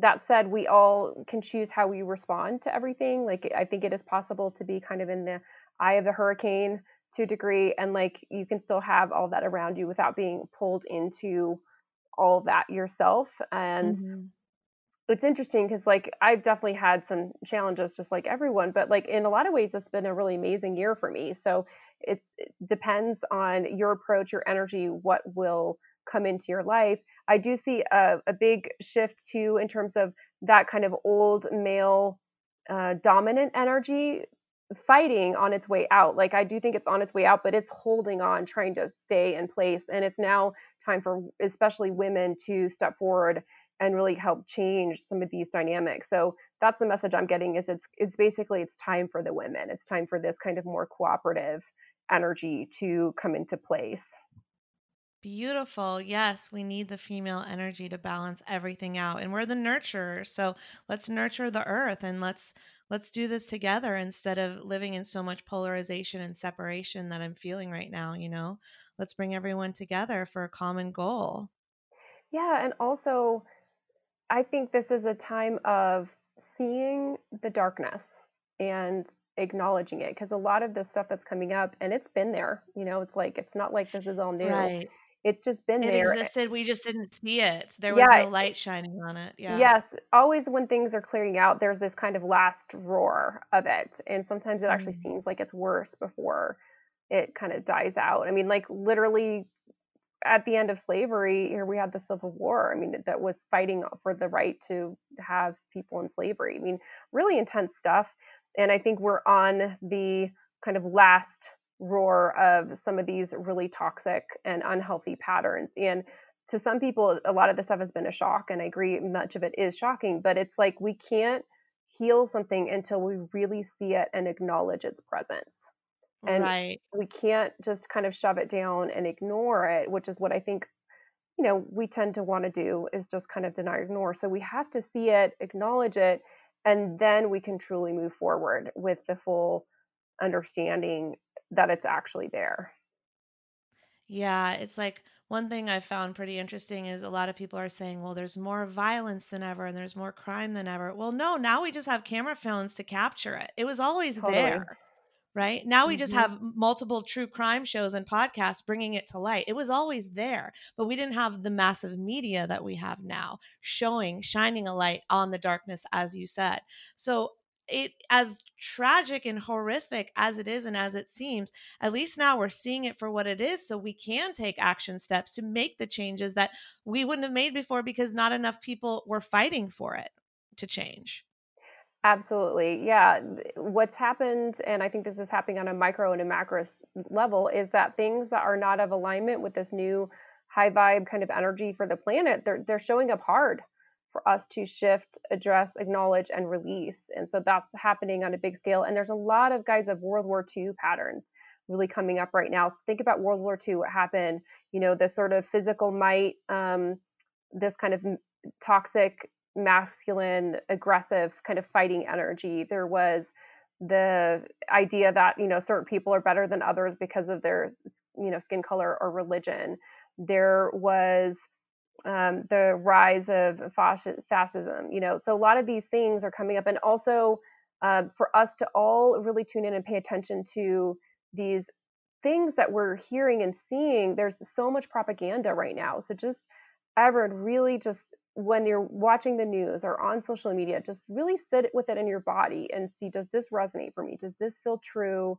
[SPEAKER 3] that said we all can choose how we respond to everything. Like I think it is possible to be kind of in the eye of the hurricane to a degree and like you can still have all that around you without being pulled into all that yourself and mm-hmm. it's interesting because like i've definitely had some challenges just like everyone but like in a lot of ways it's been a really amazing year for me so it's it depends on your approach your energy what will come into your life i do see a, a big shift too in terms of that kind of old male uh, dominant energy fighting on its way out. Like I do think it's on its way out, but it's holding on, trying to stay in place. And it's now time for especially women to step forward and really help change some of these dynamics. So that's the message I'm getting is it's it's basically it's time for the women. It's time for this kind of more cooperative energy to come into place.
[SPEAKER 1] Beautiful. Yes, we need the female energy to balance everything out. And we're the nurturers. So let's nurture the earth and let's let's do this together instead of living in so much polarization and separation that I'm feeling right now, you know? Let's bring everyone together for a common goal.
[SPEAKER 3] Yeah, and also I think this is a time of seeing the darkness and acknowledging it because a lot of the stuff that's coming up and it's been there, you know, it's like it's not like this is all new.
[SPEAKER 1] Right.
[SPEAKER 3] It's just been
[SPEAKER 1] it
[SPEAKER 3] there.
[SPEAKER 1] It existed. We just didn't see it. There was yeah, no light shining on it. Yeah.
[SPEAKER 3] Yes. Always when things are clearing out, there's this kind of last roar of it. And sometimes it actually mm. seems like it's worse before it kind of dies out. I mean, like literally at the end of slavery, here we had the Civil War. I mean, that was fighting for the right to have people in slavery. I mean, really intense stuff. And I think we're on the kind of last roar of some of these really toxic and unhealthy patterns. And to some people, a lot of this stuff has been a shock. And I agree, much of it is shocking, but it's like we can't heal something until we really see it and acknowledge its presence. And
[SPEAKER 1] right.
[SPEAKER 3] we can't just kind of shove it down and ignore it, which is what I think, you know, we tend to want to do is just kind of deny, or ignore. So we have to see it, acknowledge it, and then we can truly move forward with the full understanding that it's actually there.
[SPEAKER 1] Yeah, it's like one thing I found pretty interesting is a lot of people are saying, well, there's more violence than ever and there's more crime than ever. Well, no, now we just have camera phones to capture it. It was always totally. there right? Now we just mm-hmm. have multiple true crime shows and podcasts bringing it to light. It was always there, but we didn't have the massive media that we have now showing, shining a light on the darkness, as you said. So, it as tragic and horrific as it is and as it seems at least now we're seeing it for what it is so we can take action steps to make the changes that we wouldn't have made before because not enough people were fighting for it to change
[SPEAKER 3] Absolutely. Yeah. What's happened, and I think this is happening on a micro and a macro level, is that things that are not of alignment with this new high vibe kind of energy for the planet, they're, they're showing up hard for us to shift, address, acknowledge, and release. And so that's happening on a big scale. And there's a lot of guys of World War II patterns really coming up right now. Think about World War II, what happened, you know, the sort of physical might, um, this kind of toxic masculine, aggressive kind of fighting energy. There was the idea that you know certain people are better than others because of their you know skin color or religion. There was um, the rise of fascism. You know, so a lot of these things are coming up, and also uh, for us to all really tune in and pay attention to these things that we're hearing and seeing. There's so much propaganda right now. So just everyone really just when you're watching the news or on social media, just really sit with it in your body and see does this resonate for me? Does this feel true?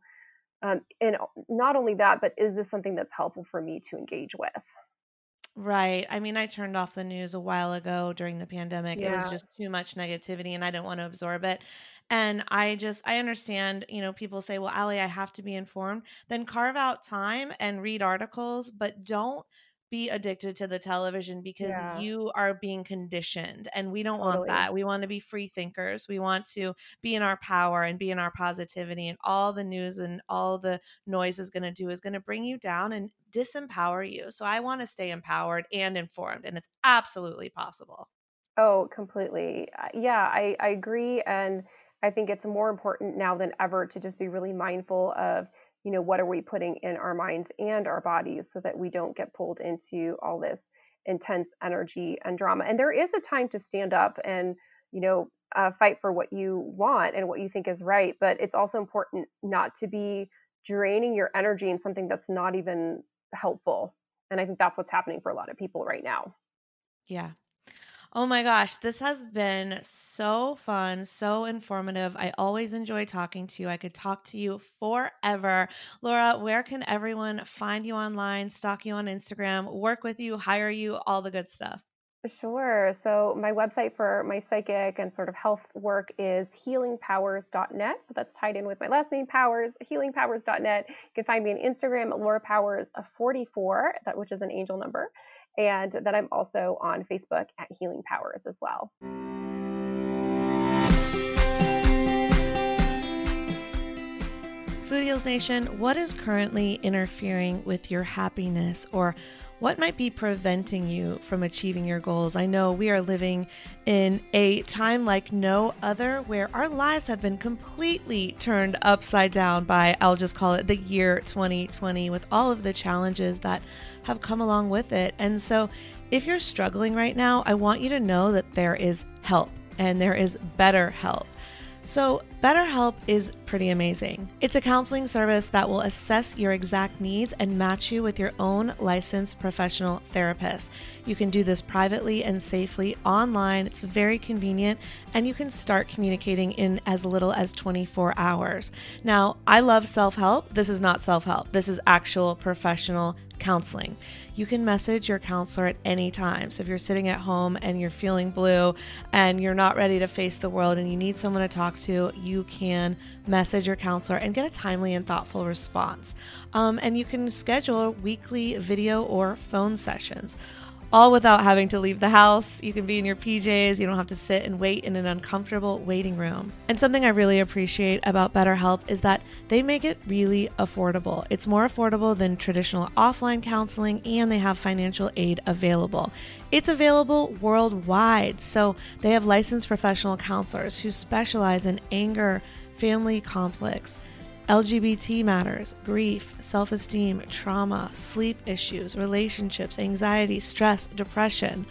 [SPEAKER 3] Um, and not only that, but is this something that's helpful for me to engage with?
[SPEAKER 1] Right. I mean, I turned off the news a while ago during the pandemic. Yeah. It was just too much negativity and I didn't want to absorb it. And I just, I understand, you know, people say, well, Ali, I have to be informed. Then carve out time and read articles, but don't be addicted to the television because yeah. you are being conditioned and we don't totally. want that. We want to be free thinkers. We want to be in our power and be in our positivity and all the news and all the noise is going to do is going to bring you down and disempower you. So I want to stay empowered and informed and it's absolutely possible.
[SPEAKER 3] Oh, completely. Yeah, I, I agree and I think it's more important now than ever to just be really mindful of you know what are we putting in our minds and our bodies so that we don't get pulled into all this intense energy and drama? And there is a time to stand up and you know uh, fight for what you want and what you think is right but it's also important not to be draining your energy in something that's not even helpful. And i think that's what's happening for a lot of people right now.
[SPEAKER 1] Yeah Oh my gosh, this has been so fun, so informative. I always enjoy talking to you. I could talk to you forever. Laura, where can everyone find you online, stalk you on Instagram, work with you, hire you, all the good stuff?
[SPEAKER 3] Sure. So my website for my psychic and sort of health work is healingpowers.net. So that's tied in with my last name, Powers, healingpowers.net. You can find me on Instagram at Laura Powers 44, that which is an angel number. And that I'm also on Facebook at Healing Powers as well.
[SPEAKER 1] Food Heals Nation, what is currently interfering with your happiness or what might be preventing you from achieving your goals? I know we are living in a time like no other where our lives have been completely turned upside down by, I'll just call it the year 2020, with all of the challenges that have come along with it. And so, if you're struggling right now, I want you to know that there is help and there is better help. So, BetterHelp is pretty amazing. It's a counseling service that will assess your exact needs and match you with your own licensed professional therapist. You can do this privately and safely online. It's very convenient, and you can start communicating in as little as 24 hours. Now, I love self help. This is not self help, this is actual professional counseling. You can message your counselor at any time. So if you're sitting at home and you're feeling blue and you're not ready to face the world and you need someone to talk to, you can message your counselor and get a timely and thoughtful response. Um, and you can schedule weekly video or phone sessions all without having to leave the house. You can be in your PJs, you don't have to sit and wait in an uncomfortable waiting room. And something I really appreciate about BetterHelp is that they make it really affordable. It's more affordable than traditional offline counseling, and they have financial aid available. It's available worldwide. So they have licensed professional counselors who specialize in anger, family conflicts LGBT matters, grief, self esteem, trauma, sleep issues, relationships, anxiety, stress, depression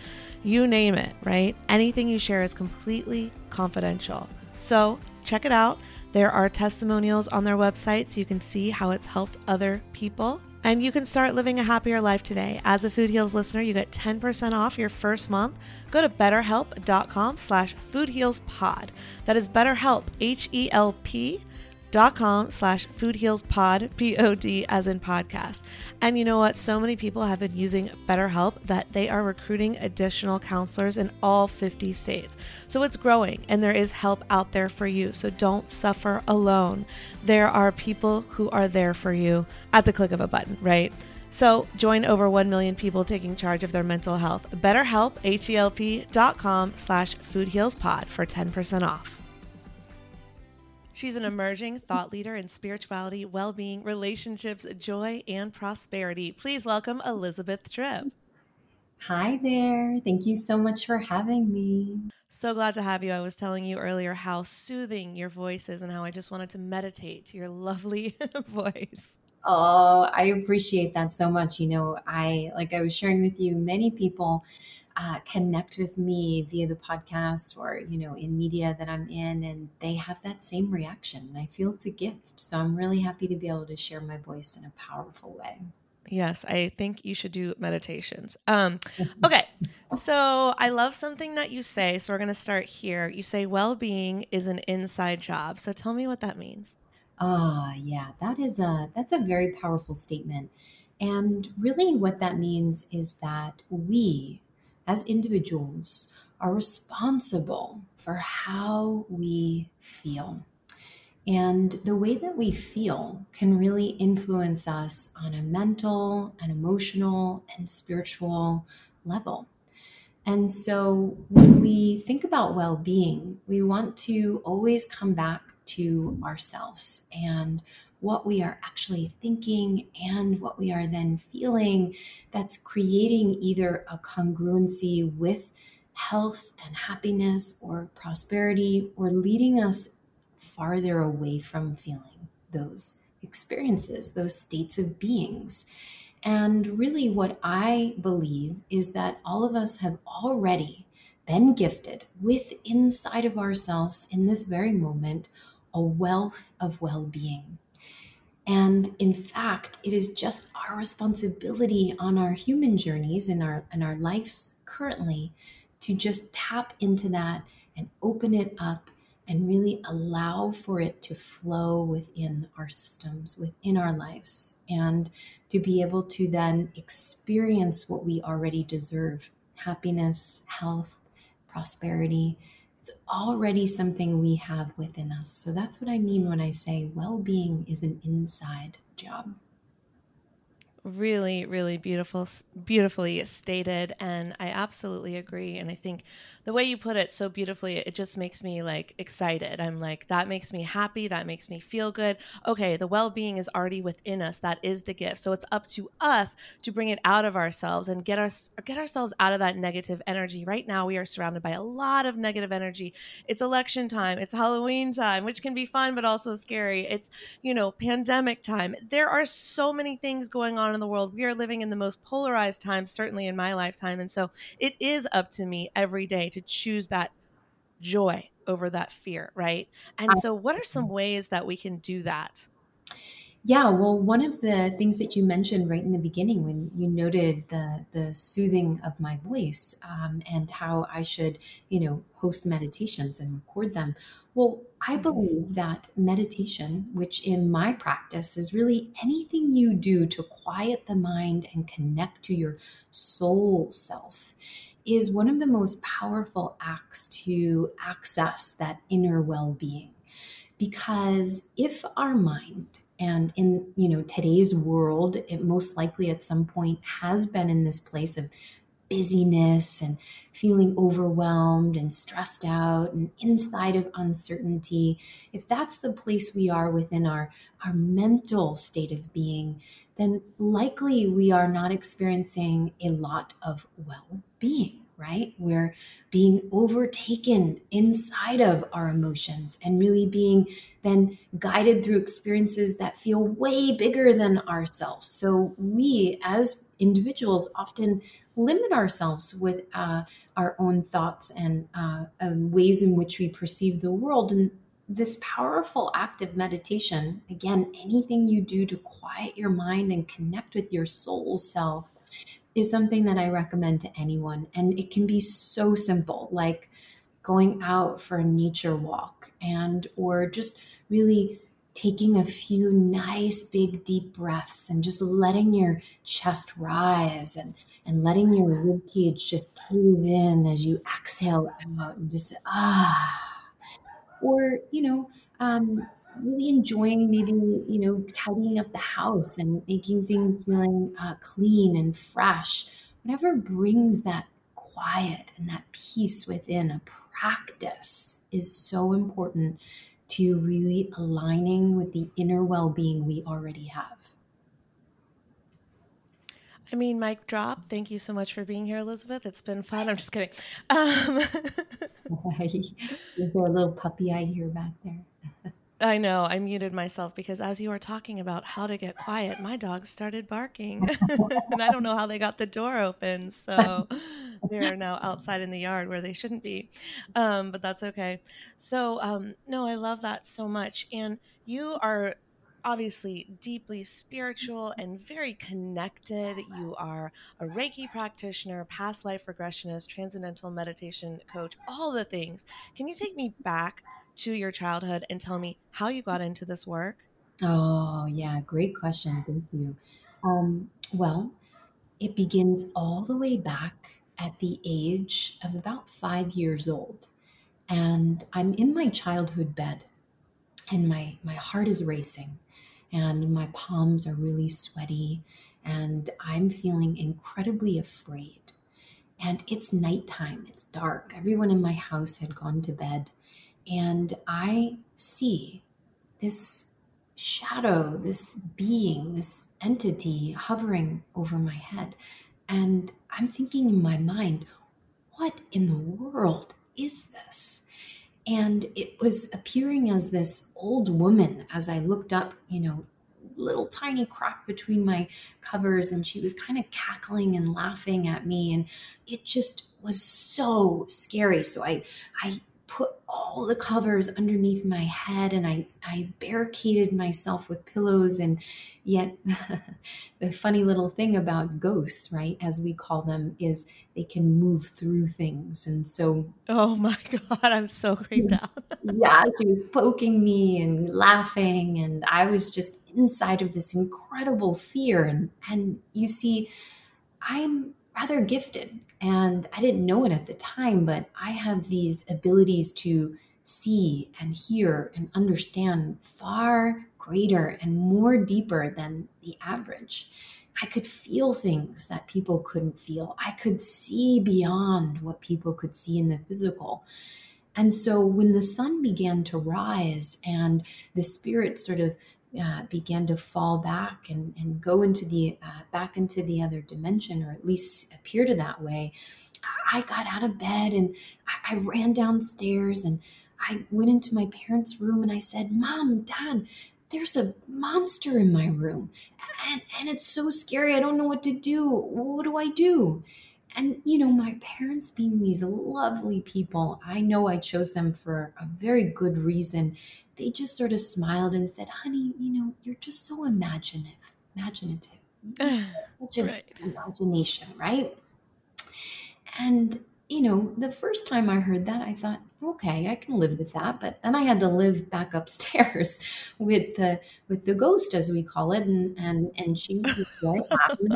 [SPEAKER 1] you name it, right? Anything you share is completely confidential. So check it out. There are testimonials on their website so you can see how it's helped other people. And you can start living a happier life today. As a Food Heals listener, you get 10% off your first month. Go to betterhelp.com slash foodhealspod. That is betterhelp, H-E-L-P dot com slash food heals pod [laughs] p-o-d as in podcast. And you know what? So many people have been using betterhelp that they are recruiting additional counselors in all 50 states. So it's growing and there is help out there for you. So don't suffer alone. There are people who are there for you at the click of a button right? So join over 1 million people taking charge of their mental health. BetterHelp, H-E-L-P dot com slash foodhealspod for 10% off. She's an emerging thought leader in spirituality, well being, relationships, joy, and prosperity. Please welcome Elizabeth Tripp.
[SPEAKER 2] Hi there. Thank you so much for having me.
[SPEAKER 1] So glad to have you. I was telling you earlier how soothing your voice is and how I just wanted to meditate to your lovely [laughs] voice.
[SPEAKER 2] Oh, I appreciate that so much. You know, I, like I was sharing with you, many people uh, connect with me via the podcast or you know in media that i'm in and they have that same reaction. I feel it's a gift. So i'm really happy to be able to share my voice in a powerful way.
[SPEAKER 1] Yes i think you should do meditations. Um okay so i love something that you say so we're going to start here. You say well-being is an inside job. So tell me what that means.
[SPEAKER 2] Ah oh, yeah that is a that's a very powerful statement. And really what that means is that we as individuals are responsible for how we feel. And the way that we feel can really influence us on a mental and emotional and spiritual level. And so when we think about well being, we want to always come back to ourselves and what we are actually thinking and what we are then feeling that's creating either a congruency with health and happiness or prosperity or leading us farther away from feeling those experiences, those states of beings. And really, what I believe is that all of us have already been gifted with inside of ourselves in this very moment a wealth of well being. And in fact, it is just our responsibility on our human journeys and our and our lives currently to just tap into that and open it up and really allow for it to flow within our systems, within our lives, and to be able to then experience what we already deserve happiness, health, prosperity, it's already something we have within us. So that's what I mean when I say well being is an inside job
[SPEAKER 1] really really beautiful beautifully stated and i absolutely agree and i think the way you put it so beautifully it just makes me like excited. I'm like that makes me happy that makes me feel good. Okay the well-being is already within us. That is the gift. So it's up to us to bring it out of ourselves and get us get ourselves out of that negative energy. Right now we are surrounded by a lot of negative energy. It's election time. It's halloween time which can be fun but also scary. It's you know pandemic time. There are so many things going on in the world. We are living in the most polarized times certainly in my lifetime. And so it is up to me every day to choose that joy over that fear, right? And so, what are some ways that we can do that?
[SPEAKER 2] Yeah, well, one of the things that you mentioned right in the beginning when you noted the the soothing of my voice um, and how I should, you know, host meditations and record them. Well, I believe that meditation, which in my practice is really anything you do to quiet the mind and connect to your soul self, is one of the most powerful acts to access that inner well being. Because if our mind and in you know today's world it most likely at some point has been in this place of busyness and feeling overwhelmed and stressed out and inside of uncertainty, if that's the place we are within our, our mental state of being, then likely we are not experiencing a lot of well being right? We're being overtaken inside of our emotions and really being then guided through experiences that feel way bigger than ourselves. So we, as individuals, often limit ourselves with uh, our own thoughts and uh, um, ways in which we perceive the world. And this powerful act of meditation, again, anything you do to quiet your mind and connect with your soul self, is something that I recommend to anyone. And it can be so simple, like going out for a nature walk and or just really taking a few nice big deep breaths and just letting your chest rise and and letting your rib cage just cave in as you exhale out and just ah or you know um, really enjoying maybe you know tidying up the house and making things feeling uh, clean and fresh whatever brings that quiet and that peace within a practice is so important to really aligning with the inner well-being we already have
[SPEAKER 1] I mean, mic drop. Thank you so much for being here, Elizabeth. It's been fun. I'm just kidding. Um, [laughs] [laughs]
[SPEAKER 2] Is there a little puppy I hear back there? [laughs]
[SPEAKER 1] I know. I muted myself because as you were talking about how to get quiet, my dogs started barking. [laughs] and I don't know how they got the door open. So [laughs] they're now outside in the yard where they shouldn't be. Um, but that's okay. So, um, no, I love that so much. And you are obviously deeply spiritual and very connected. You are a Reiki practitioner, past life regressionist, transcendental meditation coach, all the things. Can you take me back to your childhood and tell me how you got into this work?
[SPEAKER 2] Oh, yeah, great question. Thank you. Um, well, it begins all the way back at the age of about five years old. And I'm in my childhood bed, and my, my heart is racing, and my palms are really sweaty, and I'm feeling incredibly afraid. And it's nighttime, it's dark. Everyone in my house had gone to bed and I see this shadow, this being, this entity hovering over my head. And I'm thinking in my mind, what in the world is this? And it was appearing as this old woman as I looked up, you know, little tiny crack between my covers and she was kind of cackling and laughing at me and it just was so scary so i i put all the covers underneath my head and I, I barricaded myself with pillows. And yet, [laughs] the funny little thing about ghosts, right, as we call them, is they can move through things. And so,
[SPEAKER 1] oh my [laughs] God, I'm so creeped out. [laughs]
[SPEAKER 2] yeah, she was poking me and laughing. And I was just inside of this incredible fear. And, and you see, I'm rather gifted. And I didn't know it at the time, but I have these abilities to see and hear and understand far greater and more deeper than the average. I could feel things that people couldn't feel. I could see beyond what people could see in the physical. And so when the sun began to rise and the spirit sort of uh, began to fall back and, and go into the uh, back into the other dimension or at least appear to that way i got out of bed and I, I ran downstairs and i went into my parents room and i said mom dad there's a monster in my room and, and it's so scary i don't know what to do. What do i do and you know my parents being these lovely people i know i chose them for a very good reason they just sort of smiled and said honey you know you're just so imaginative imaginative [sighs] such an right. imagination right and you know, the first time I heard that, I thought, okay, I can live with that. But then I had to live back [laughs] upstairs with the with the ghost, as we call it, and and and she was very happy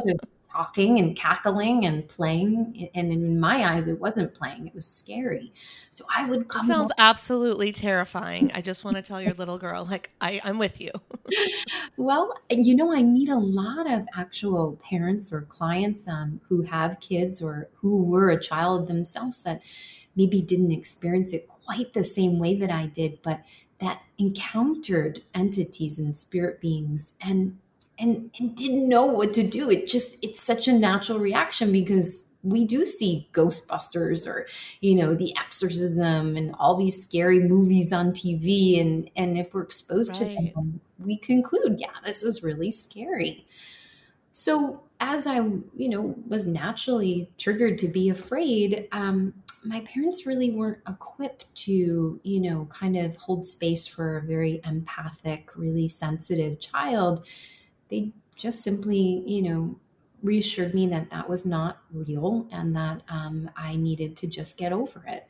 [SPEAKER 2] talking and cackling and playing. And in my eyes, it wasn't playing; it was scary. So I would come.
[SPEAKER 1] Sounds home. absolutely terrifying. I just want to tell your little girl, like I, I'm with you. [laughs]
[SPEAKER 2] well, you know, I meet a lot of actual parents or clients um, who have kids or who were a child themselves that maybe didn't experience it quite the same way that I did, but that encountered entities and spirit beings and and and didn't know what to do. It just it's such a natural reaction because we do see ghostbusters or you know the exorcism and all these scary movies on tv and and if we're exposed right. to them we conclude yeah this is really scary. So as i you know was naturally triggered to be afraid um my parents really weren't equipped to you know kind of hold space for a very empathic really sensitive child they just simply, you know, reassured me that that was not real and that um, I needed to just get over it.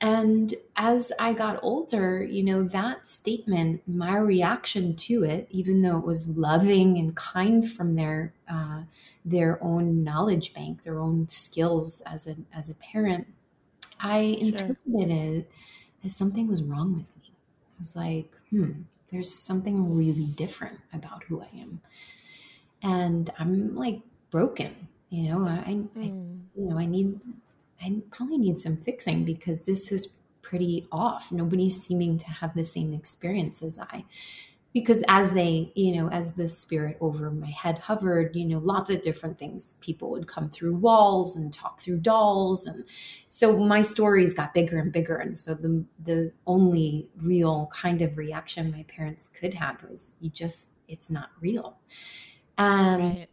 [SPEAKER 2] And as I got older, you know, that statement, my reaction to it, even though it was loving and kind from their uh, their own knowledge bank, their own skills as a as a parent, I sure. interpreted it as something was wrong with me. I was like, hmm, there's something really different about who I am. And I'm like broken, you know, I, mm. I you know, I need, I probably need some fixing because this is pretty off. Nobody's seeming to have the same experience as I because as they you know as the spirit over my head hovered you know lots of different things people would come through walls and talk through dolls and so my stories got bigger and bigger and so the the only real kind of reaction my parents could have was you just it's not real um right.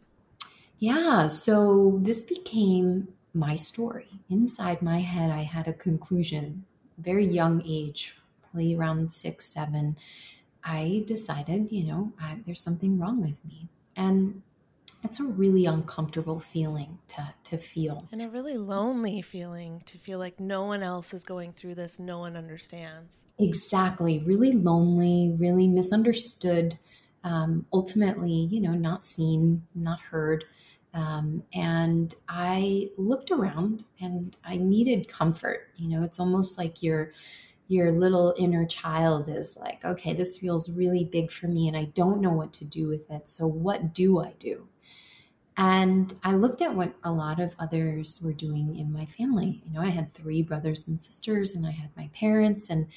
[SPEAKER 2] yeah so this became my story inside my head i had a conclusion very young age probably around six seven I decided, you know, I, there's something wrong with me. And it's a really uncomfortable feeling to, to feel.
[SPEAKER 1] And a really lonely feeling to feel like no one else is going through this, no one understands.
[SPEAKER 2] Exactly. Really lonely, really misunderstood, um, ultimately, you know, not seen, not heard. Um, and I looked around and I needed comfort. You know, it's almost like you're your little inner child is like, okay, this feels really big for me and I don't know what to do with it. So, what do I do? And I looked at what a lot of others were doing in my family. You know, I had three brothers and sisters, and I had my parents, and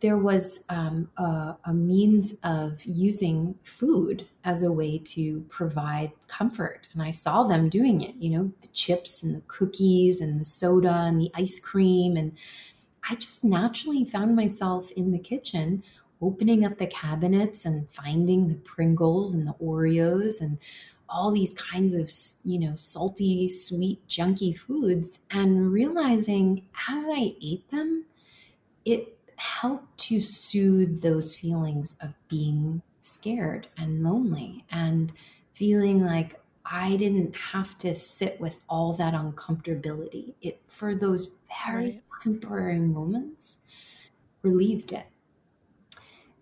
[SPEAKER 2] there was um, a, a, means of using food as a way to provide comfort. And I saw them doing it, you know, the chips and the cookies and the soda and the ice cream. And I just naturally found myself in the kitchen opening up the cabinets and finding the Pringles and the Oreos and all these kinds of, you know, salty, sweet, junky foods and realizing as I ate them, it helped to soothe those feelings of being scared and lonely and feeling like I didn't have to sit with all that uncomfortability. It for those very right temporary moments relieved it.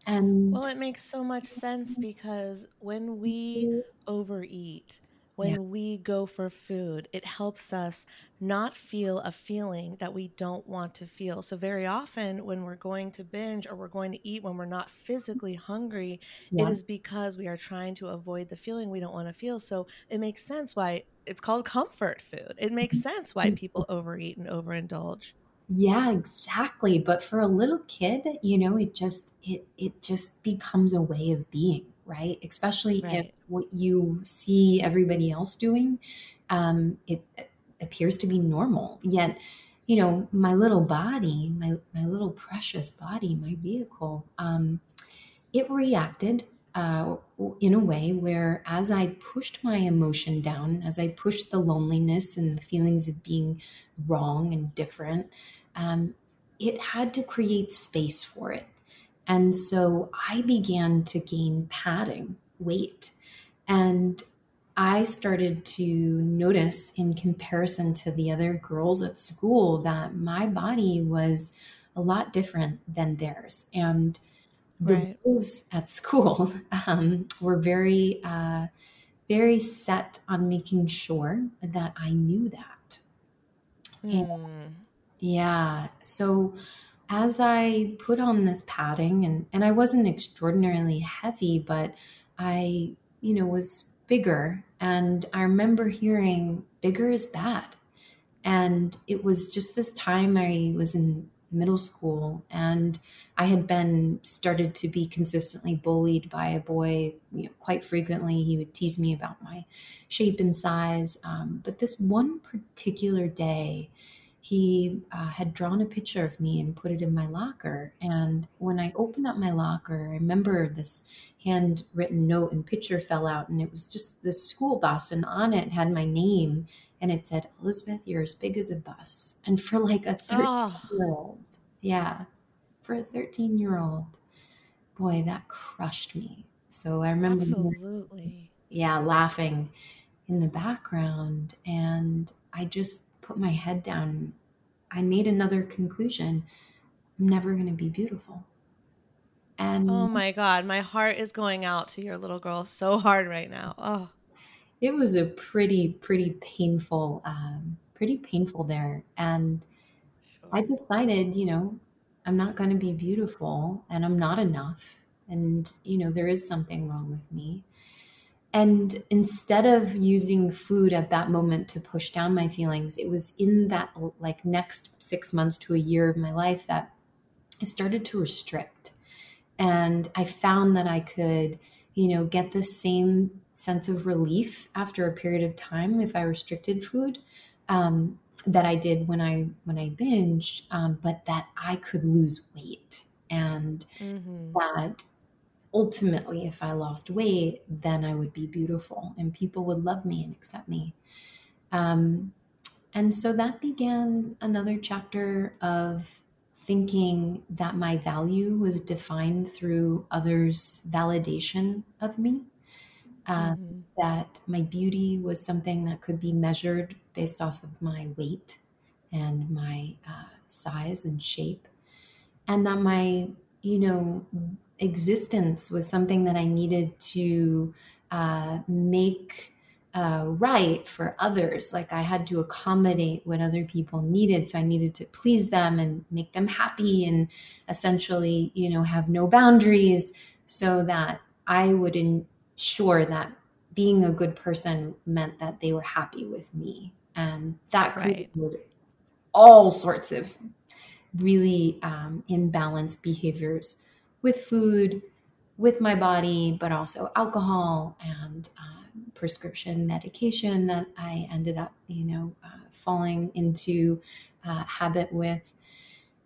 [SPEAKER 2] And
[SPEAKER 1] well, it makes so much sense because when we overeat, when yeah. we go for food, it helps us not feel a feeling that we don't want to feel. So, very often, when we're going to binge or we're going to eat when we're not physically hungry, yeah. it is because we are trying to avoid the feeling we don't want to feel. So, it makes sense why it's called comfort food. It makes sense why mm. people overeat and overindulge.
[SPEAKER 2] Yeah, exactly. But for a little kid, you know, it just it it just becomes a way of being, right? Especially right. if what you see everybody else doing, um, it, it appears to be normal. Yet, you know, my little body, my my little precious body, my vehicle, um, it reacted uh, in a way where as I pushed my emotion down, as I pushed the loneliness and the feelings of being wrong and different, um, it had to create space for it. And so I began to gain padding, weight. And I started to notice, in comparison to the other girls at school, that my body was a lot different than theirs. And the
[SPEAKER 1] Right.
[SPEAKER 2] boys at school [laughs] um, were very, uh, very set on making sure that I knew that. And
[SPEAKER 1] Hmm.
[SPEAKER 2] yeah, so as I put on this padding, and, and I wasn't extraordinarily heavy, but I, you know, was bigger. And I remember hearing bigger is bad. And it was just this time I was in middle school and I had been started to be consistently bullied by a boy you know, quite frequently. He would tease me about my shape and size. Um, but this one particular day, he uh, had drawn a picture of me and put it in my locker. And when I opened up my locker, I remember this handwritten note and picture fell out, and it was just the school bus, and on it had my name, and it said, Elizabeth, you're as big as a bus. And for like a 13
[SPEAKER 1] Oh,
[SPEAKER 2] year old, yeah, for a 13 year old, boy, that crushed me. So I remember,
[SPEAKER 1] absolutely.
[SPEAKER 2] yeah, laughing in the background, and I just put my head down. I made another conclusion I'm never going to be beautiful. And oh
[SPEAKER 1] my God, my heart is going out to your little girl so hard right now. Oh,
[SPEAKER 2] it was a pretty, pretty painful, um, pretty painful there. And I decided, you know, I'm not going to be beautiful and I'm not enough. And, you know, there is something wrong with me. And instead of using food at that moment to push down my feelings, it was in that like next six months to a year of my life that I started to restrict. And I found that I could, you know, get the same sense of relief after a period of time if I restricted food um, that I did when I when I binged, um, but that I could lose weight and
[SPEAKER 1] hmm
[SPEAKER 2] that ultimately if I lost weight, then I would be beautiful and people would love me and accept me. Um, and so that began another chapter of thinking that my value was defined through others' validation of me, uh,
[SPEAKER 1] hmm
[SPEAKER 2] that my beauty was something that could be measured based off of my weight and my uh, size and shape, and that my, you know, existence was something that I needed to uh, make uh, right for others. Like I had to accommodate what other people needed. So I needed to please them and make them happy and essentially, you know, have no boundaries so that I would ensure that being a good person meant that they were happy with me. And that
[SPEAKER 1] Right.
[SPEAKER 2] all sorts of really um, imbalanced behaviors with food, with my body, but also alcohol and uh, prescription medication that I ended up, you know, uh, falling into uh, habit with.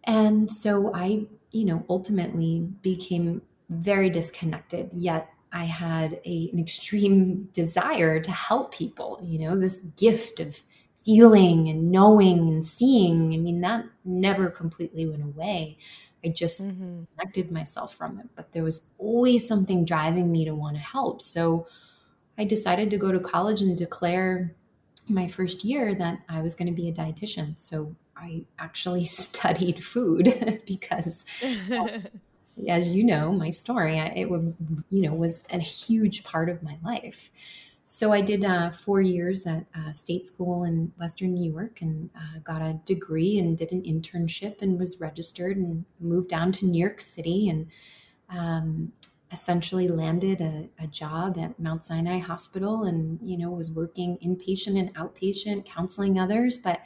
[SPEAKER 2] And so I, you know, ultimately became very disconnected, yet I had a, an extreme [laughs] desire to help people, you know, this gift of feeling and knowing and seeing. I mean, that never completely went away. I just
[SPEAKER 1] hmm
[SPEAKER 2] disconnected myself from it, but there was always something driving me to want to help. So I decided to go to college and declare my first year that I was going to be a dietitian. So I actually [laughs] studied food [laughs] because, [laughs] as you know, my story, I, it would, you know, was a huge part of my life. So I did uh, four years at uh, state school in Western New York and uh, got a degree and did an internship and was registered and moved down to New York City and um, essentially landed a, a job at Mount Sinai Hospital and, you know, was working inpatient and outpatient, counseling others. But,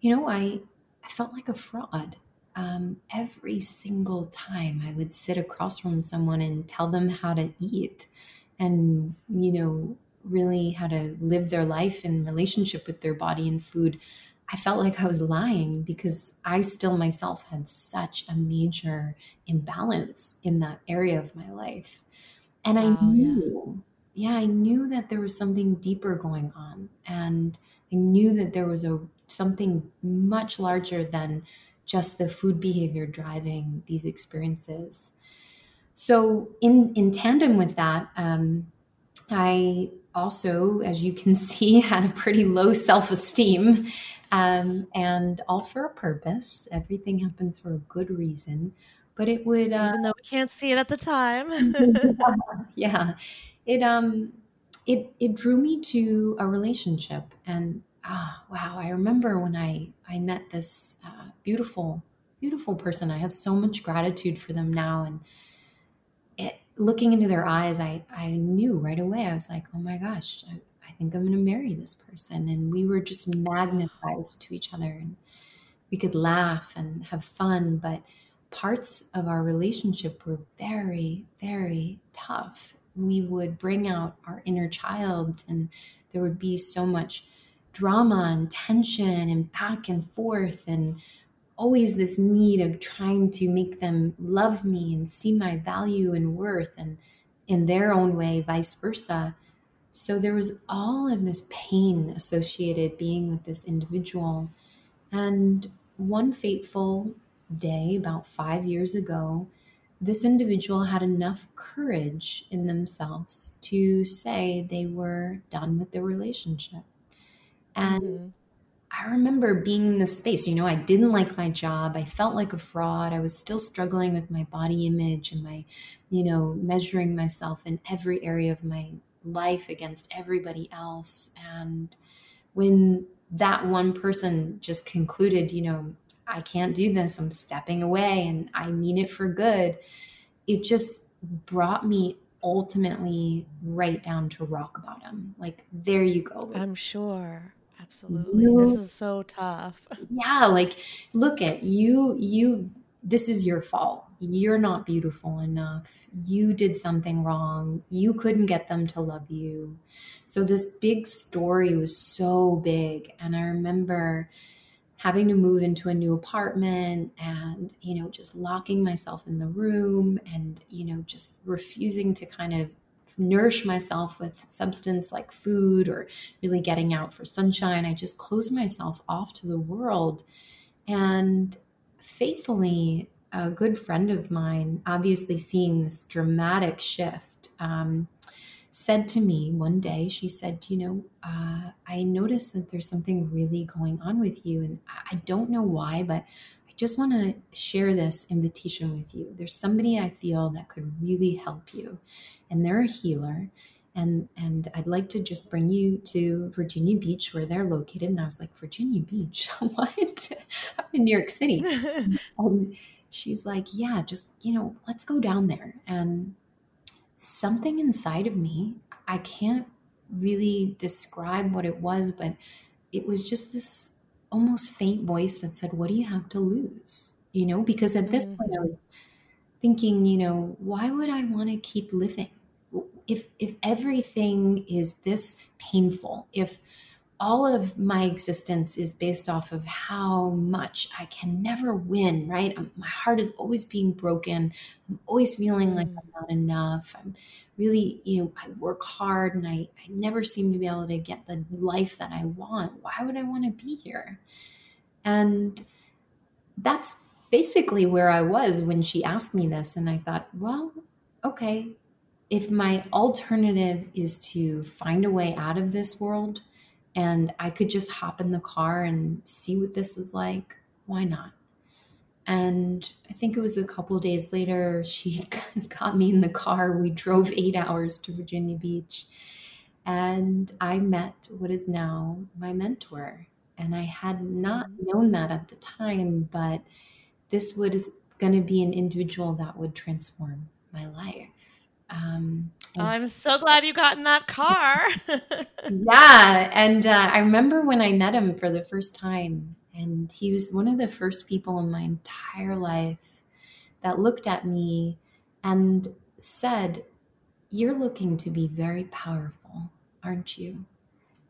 [SPEAKER 2] you know, I, I felt like a fraud. Um, every single time I would sit across from someone and tell them how to eat and, you know, really how to live their life in relationship with their body and food, I felt like I was lying because I still myself had such a major imbalance in that area of my life. And I
[SPEAKER 1] yeah.
[SPEAKER 2] knew, yeah, I knew that there was something deeper going on. And I knew that there was a something much larger than just the food behavior driving these experiences. So in in tandem with that, um, I also, as you can [laughs] see, had a pretty low self esteem. Um, and all for a purpose. Everything happens for a good reason. But it would,
[SPEAKER 1] uh, even though we can't see it at the time. [laughs] [laughs]
[SPEAKER 2] yeah, it um, it it drew me to a relationship, and ah, wow, I remember when I I met this uh, beautiful beautiful person. I have so much gratitude for them now, and looking into their eyes, I I knew right away. I was like, oh my gosh, I, I think I'm going to marry this person. And we were just magnetized to each other and we could laugh and have fun. But parts of our relationship were very, very tough. We would bring out our inner child and there would be so much drama and tension and back and forth and always this need of trying to make them love me and see my value and worth and in their own way vice versa so there was all of this pain associated being with this individual. And one fateful day, about five years ago, this individual had enough courage in themselves to say they were done with their relationship. And mm-hmm. I remember being in this space, you know, I didn't like my job. I felt like a fraud. I was still struggling with my body image and my, you know, measuring myself in every area of my life against everybody else. And when that one person just concluded, you know, I can't do this, I'm stepping away and I mean it for good, it just brought me ultimately right down to rock bottom. Like, there you go.
[SPEAKER 1] I'm sure. Absolutely. This is so tough. [laughs]
[SPEAKER 2] Yeah. Like, look at you, you, this is your fault you're not beautiful enough. You did something wrong. You couldn't get them to love you. So this big story was so big. And I remember having to move into a new apartment and, you know, just locking myself in the room and, you know, just refusing to kind of nourish myself with substance like food or really getting out for sunshine. I just closed myself off to the world. And faithfully, a good friend of mine, obviously seeing this dramatic shift, um, said to me one day, she said, You know, uh, I noticed that there's something really going on with you. And I don't know why, but just want to share this invitation with you. There's somebody I feel that could really help you. And they're a healer. And, and I'd like to just bring you to Virginia Beach where they're located. And I was like, Virginia Beach? [laughs] what? I'm in New York City. [laughs] um, she's like, Yeah, just, you know, let's go down there. And something inside of me, I can't really describe what it was, but it was just this almost faint voice that said, What do you have to lose? You know, because at this mm-hmm. point I mm-hmm. was thinking, you know, why would I want to keep living? If if everything is this painful, if all of my existence is based off of how much I can never win, right? I'm, my heart is always being broken. I'm always feeling like mm. I'm not enough. I'm really, you know, I work hard and I, I never seem to be able to get the life that I want. Why would I want to be here? And that's basically where I was when she asked me this. And I thought, well, okay, if my alternative is to find a way out of this world, and I could just hop in the car and see what this is like, why not? And I think it was a couple days later, she [laughs] got me in the car. We drove eight hours to Virginia Beach. And I met what is now my mentor. And I had not mm. known that at the time, but this was going to be an individual that would transform my life.
[SPEAKER 1] Um, I'm so glad you got in that car. [laughs]
[SPEAKER 2] yeah. And uh, I remember when I met him for the first time, and he was one of the first people in my entire life that looked at me and said, You're looking to be very powerful, aren't you?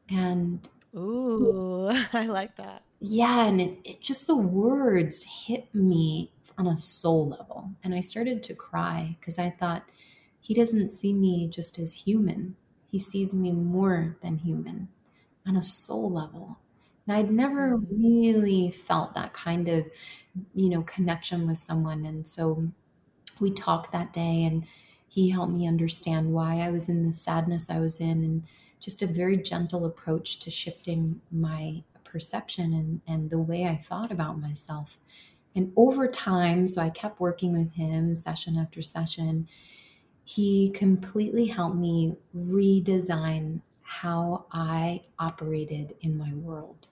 [SPEAKER 2] And
[SPEAKER 1] Ooh, [laughs] I like that.
[SPEAKER 2] Yeah. And it, it just the words hit me on a soul level. And I started to cry because I thought, he doesn't see me just as human. He sees me more than human on a soul level. And I'd never really felt that kind of, you know, connection with someone. And so we talked that day and He helped me understand why I was in the sadness I was in and just a very gentle approach to shifting my perception and, and the way I thought about myself. And over time, so I kept working with him session after session, he completely helped me redesign how I operated in my world.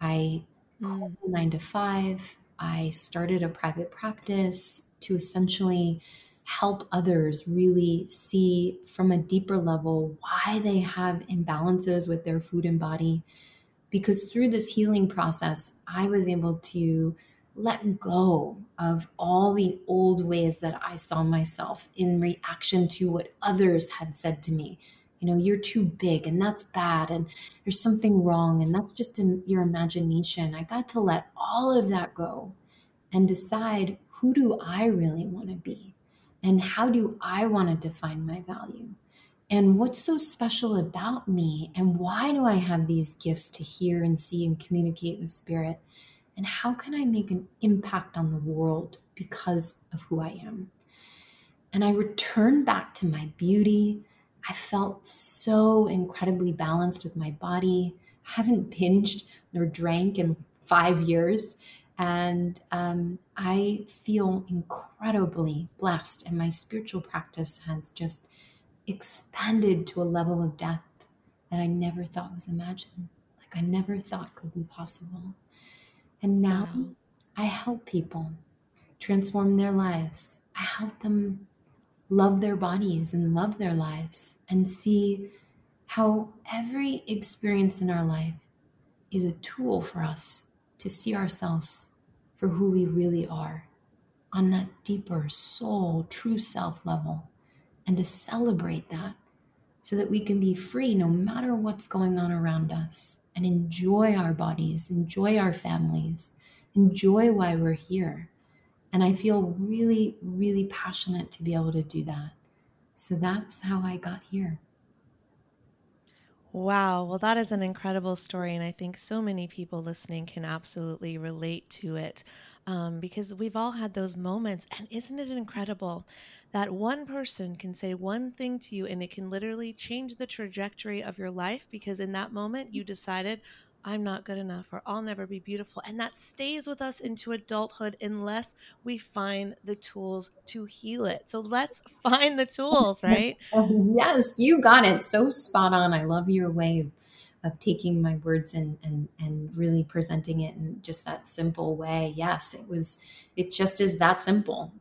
[SPEAKER 2] I mm. nine to five. I started a private practice to essentially help others really see from a deeper level why they have imbalances with their food and body. Because through this healing process, I was able to let go of all the old ways that I saw myself in reaction to what others had said to me. You know, you're too big and that's bad and there's something wrong and that's just in your imagination. I got to let all of that go and decide who do I really want to be and how do I want to define my value and what's so special about me and why do I have these gifts to hear and see and communicate with spirit and how can I make an impact on the world because of who I am? And I returned back to my beauty. I felt so incredibly balanced with my body. I haven't [laughs] binged or drank in five years. And um, I feel incredibly blessed. And my spiritual practice has just expanded to a level of depth that I never thought was imagined. Like I never thought could be possible. And now wow. I help people transform their lives. I help them love their bodies and love their lives and see how every experience in our life is a tool for us to see ourselves for who we really are on that deeper soul, true self level, and to celebrate that so that we can be free no matter what's going on around us and enjoy our bodies, enjoy our families, enjoy why we're here. And I feel really, really passionate to be able to do that. So that's how I got here.
[SPEAKER 1] Wow. Well, that is an incredible story. And I think so many people listening can absolutely relate to it um, because we've all had those moments. And isn't it incredible that one person can say one thing to you and it can literally change the trajectory of your life because in that moment you decided, I'm not good enough or I'll never be beautiful. And that stays with us into adulthood unless we find the tools to heal it. So let's find the tools, [laughs] right?
[SPEAKER 2] yes, you got it. So spot on. I love your way of of taking my words and and and really presenting it in just that simple way. Yes it was it just is that simple.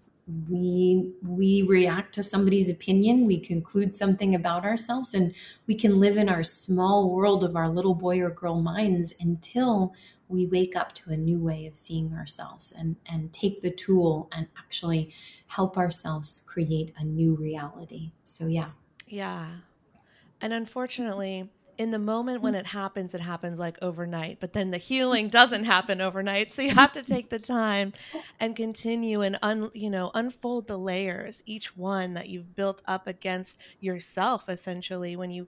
[SPEAKER 2] We we react to somebody's opinion we conclude something about ourselves and we can live in our small world of our little boy or girl minds until we wake up to a new way of seeing ourselves and and take the tool and actually help ourselves create a new reality. So yeah.
[SPEAKER 1] Yeah. And unfortunately in the moment when mm. it happens, it happens like overnight, but then the healing doesn't happen overnight. So you have to take the time and continue and un, you know, unfold the layers, each one that you've built up against yourself essentially when you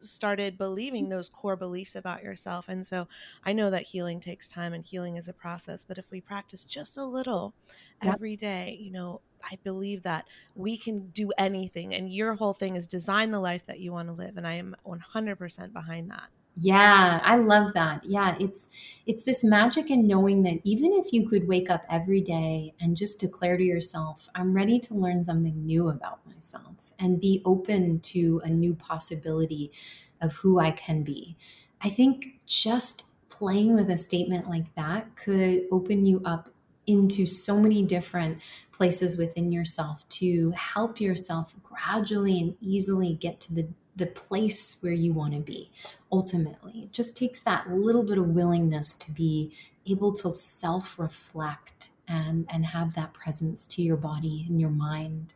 [SPEAKER 1] started believing those core beliefs about yourself. And so I know that healing takes time and healing is a process, but if we practice just a little every day, you know, I believe that we can do anything. And your whole thing is design the life that you want to live. And I am 100% behind that.
[SPEAKER 2] Yeah, I love that. Yeah, it's it's this magic in knowing that even if you could wake up every day and just declare to yourself, I'm ready to learn something new about myself and be open to a new possibility of who I can be. I think just playing with a statement like that could open you up into so many different places within yourself to help yourself gradually and easily get to the the place where you want to be ultimately. It just takes that little bit of willingness to be able to self-reflect and and have that presence to your body and your mind.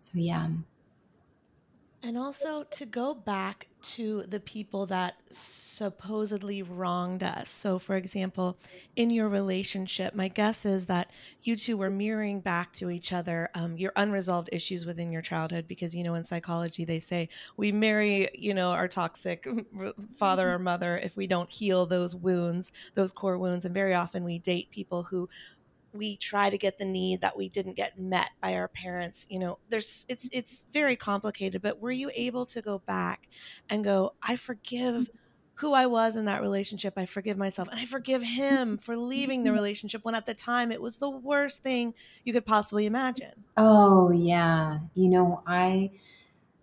[SPEAKER 2] So yeah
[SPEAKER 1] and also to go back to the people that supposedly wronged us. So, for example, in your relationship, my guess is that you two were mirroring back to each other um, your unresolved issues within your childhood. Because, you know, in psychology, they say we marry, you know, our toxic [laughs] father or mother if we don't heal those wounds, those core wounds. And very often we date people who we try to get the need that we didn't get met by our parents you know there's it's mm-hmm. it's very complicated but were you able to go back and go i forgive mm-hmm. who i was in that relationship. I forgive myself and i forgive him mm-hmm. for leaving the relationship when at the time it was the worst thing you could possibly imagine.
[SPEAKER 2] Oh yeah. You know i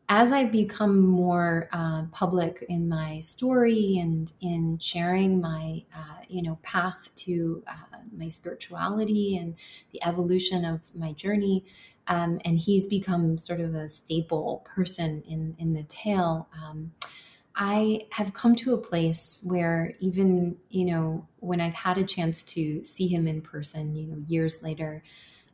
[SPEAKER 2] as I've become more uh, public in my story and in sharing my, uh, you know, path to uh, my spirituality and the evolution of my journey, um, and he's become sort of a staple person in in the tale. Um, I have come to a place where even you know when I've had a chance to see him in person, you know, years later,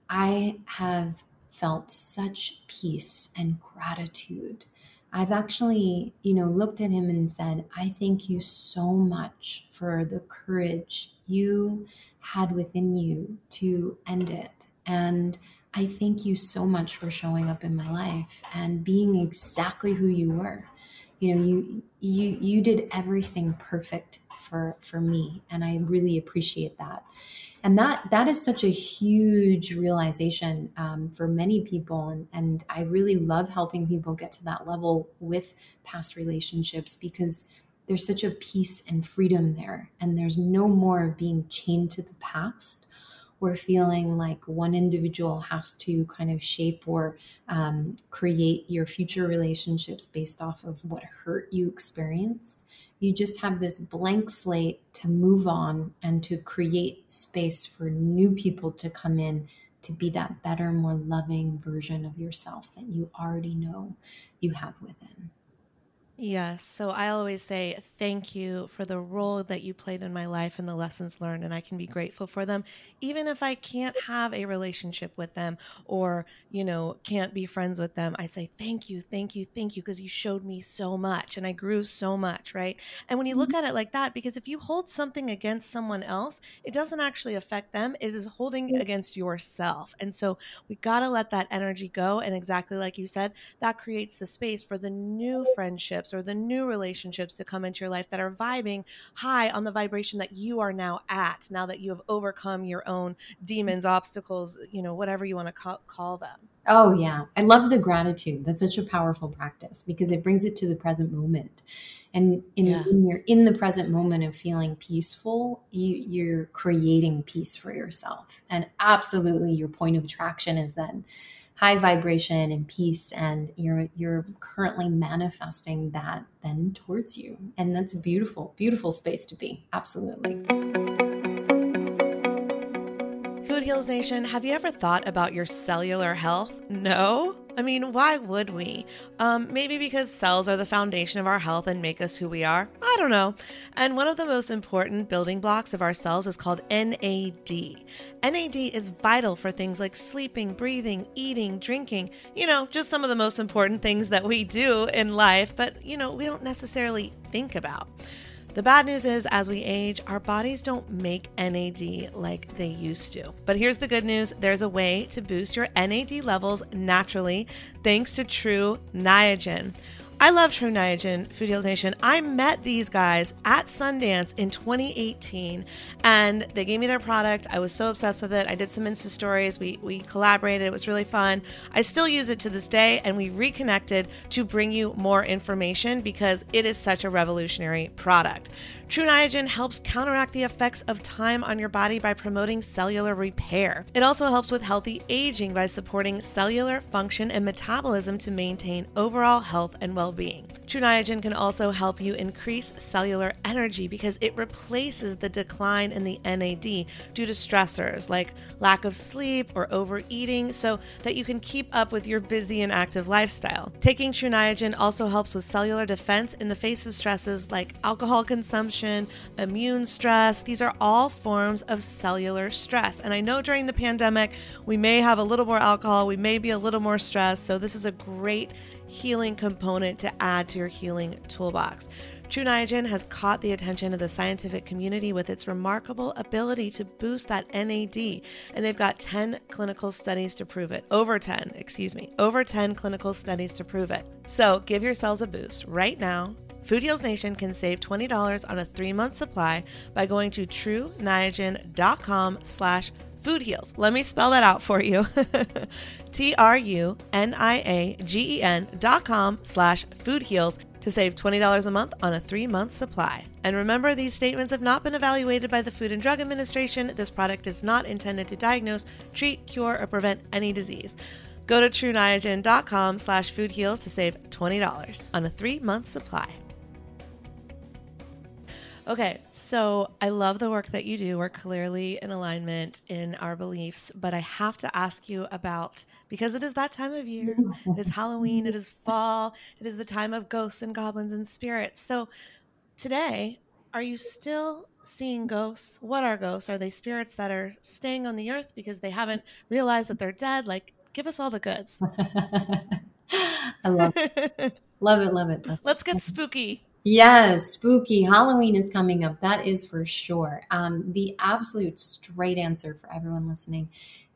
[SPEAKER 2] I have felt such peace and gratitude. I've actually, you know, looked at him and said, I thank you so much for the courage you had within you to end it. And I thank you so much for showing up in my life and being exactly who you were. You know, you you you did everything perfect for for me and I really appreciate that. And that that is such a huge realization um, for many people and, and i really love helping people get to that level with past relationships because there's such a peace and freedom there and there's no more of being chained to the past or feeling like one individual has to kind of shape or um, create your future relationships based off of what hurt you experience you just have this blank slate to move on and to create space for new people to come in to be that better, more loving version of yourself that you already know you have within.
[SPEAKER 1] Yes. So I always say thank you for the role that you played in my life and the lessons learned, and I can be grateful for them, even if I can't have a relationship with them or, you know, can't be friends with them. I say thank you, thank you, thank you, because you showed me so much and I grew so much, right? And when you look mm-hmm. at it like that, because if you hold something against someone else, it doesn't actually affect them, it is holding mm. against yourself. And so we got to let that energy go. And exactly like you said, that creates the space for the new friendships or the new relationships to come into your life that are vibing high on the vibration that you are now at, now that you have overcome your own demons, obstacles, you know, whatever you want to call, call them.
[SPEAKER 2] Oh, yeah. I love the gratitude. That's such a powerful practice because it brings it to the present moment. And in, yeah. when you're in the present moment of feeling peaceful, you, you're creating peace for yourself. And absolutely, your point of attraction is then high vibration and peace and you're you're currently manifesting that then towards you and that's a beautiful beautiful space to be absolutely
[SPEAKER 1] food heals nation have you ever thought about your cellular health no I mean, why would we? Um, maybe because cells are the foundation of our health and make us who we are? I don't know. And one of the most important building blocks of our cells is called NAD. NAD is vital for things like sleeping, breathing, eating, drinking, you know, just some of the most important things that we do in life, but, you know, we don't necessarily think about. The bad news is, as we age, our bodies don't make NAD like they used to. But here's the good news there's a way to boost your NAD levels naturally thanks to Tru Niagen. I love Tru Niagen, Food Heals Nation. I met these guys at Sundance in 2018 and they gave me their product. I was so obsessed with it. I did some Insta stories. We, we collaborated. It was really fun. I still use it to this day and we reconnected to bring you more information because it is such a revolutionary product. Tru Niagen helps counteract the effects of time on your body by promoting cellular repair. It also helps with healthy aging by supporting cellular function and metabolism to maintain overall health and well being. Tru Niagen can also help you increase cellular energy because it replaces the decline in the NAD due to stressors like lack of sleep or overeating so that you can keep up with your busy and active lifestyle. Taking Tru Niagen also helps with cellular defense in the face of stresses like alcohol consumption immune stress. These are all forms of cellular stress. And I know during the pandemic, we may have a little more alcohol, we may be a little more stressed. So, this is a great healing component to add to your healing toolbox. Tru Niagen has caught the attention of the scientific community with its remarkable ability to boost that NAD. And they've got 10 clinical studies to prove it. Over 10, excuse me, over 10 clinical studies to prove it. So give yourselves a boost right now Food Heals Nation can save $20 on a three-month supply by going to truniagen.com slash Food Heals. Let me spell that out for you. [laughs] T R U N I A G E N dot com slash food heals to save $20 a month on a three month supply. And remember, these statements have not been evaluated by the Food and Drug Administration. This product is not intended to diagnose, treat, cure, or prevent any disease. Go to TruNiagen.com slash food heals to save $20 on a three month supply. Okay, so I love the work that you do. We're clearly in alignment in our beliefs, but I have to ask you about because it is that time of year. It is Halloween, it is fall, it is the time of ghosts and goblins and spirits. So today, are you still seeing ghosts? What are ghosts? Are they spirits that are staying on the earth because they haven't realized that they're dead? Like, give us all the goods. [laughs]
[SPEAKER 2] I love it. love it, love it. Love [laughs]
[SPEAKER 1] Let's get spooky.
[SPEAKER 2] Yes, spooky. Halloween is coming up. That is for sure. Um, the absolute straight answer for everyone listening.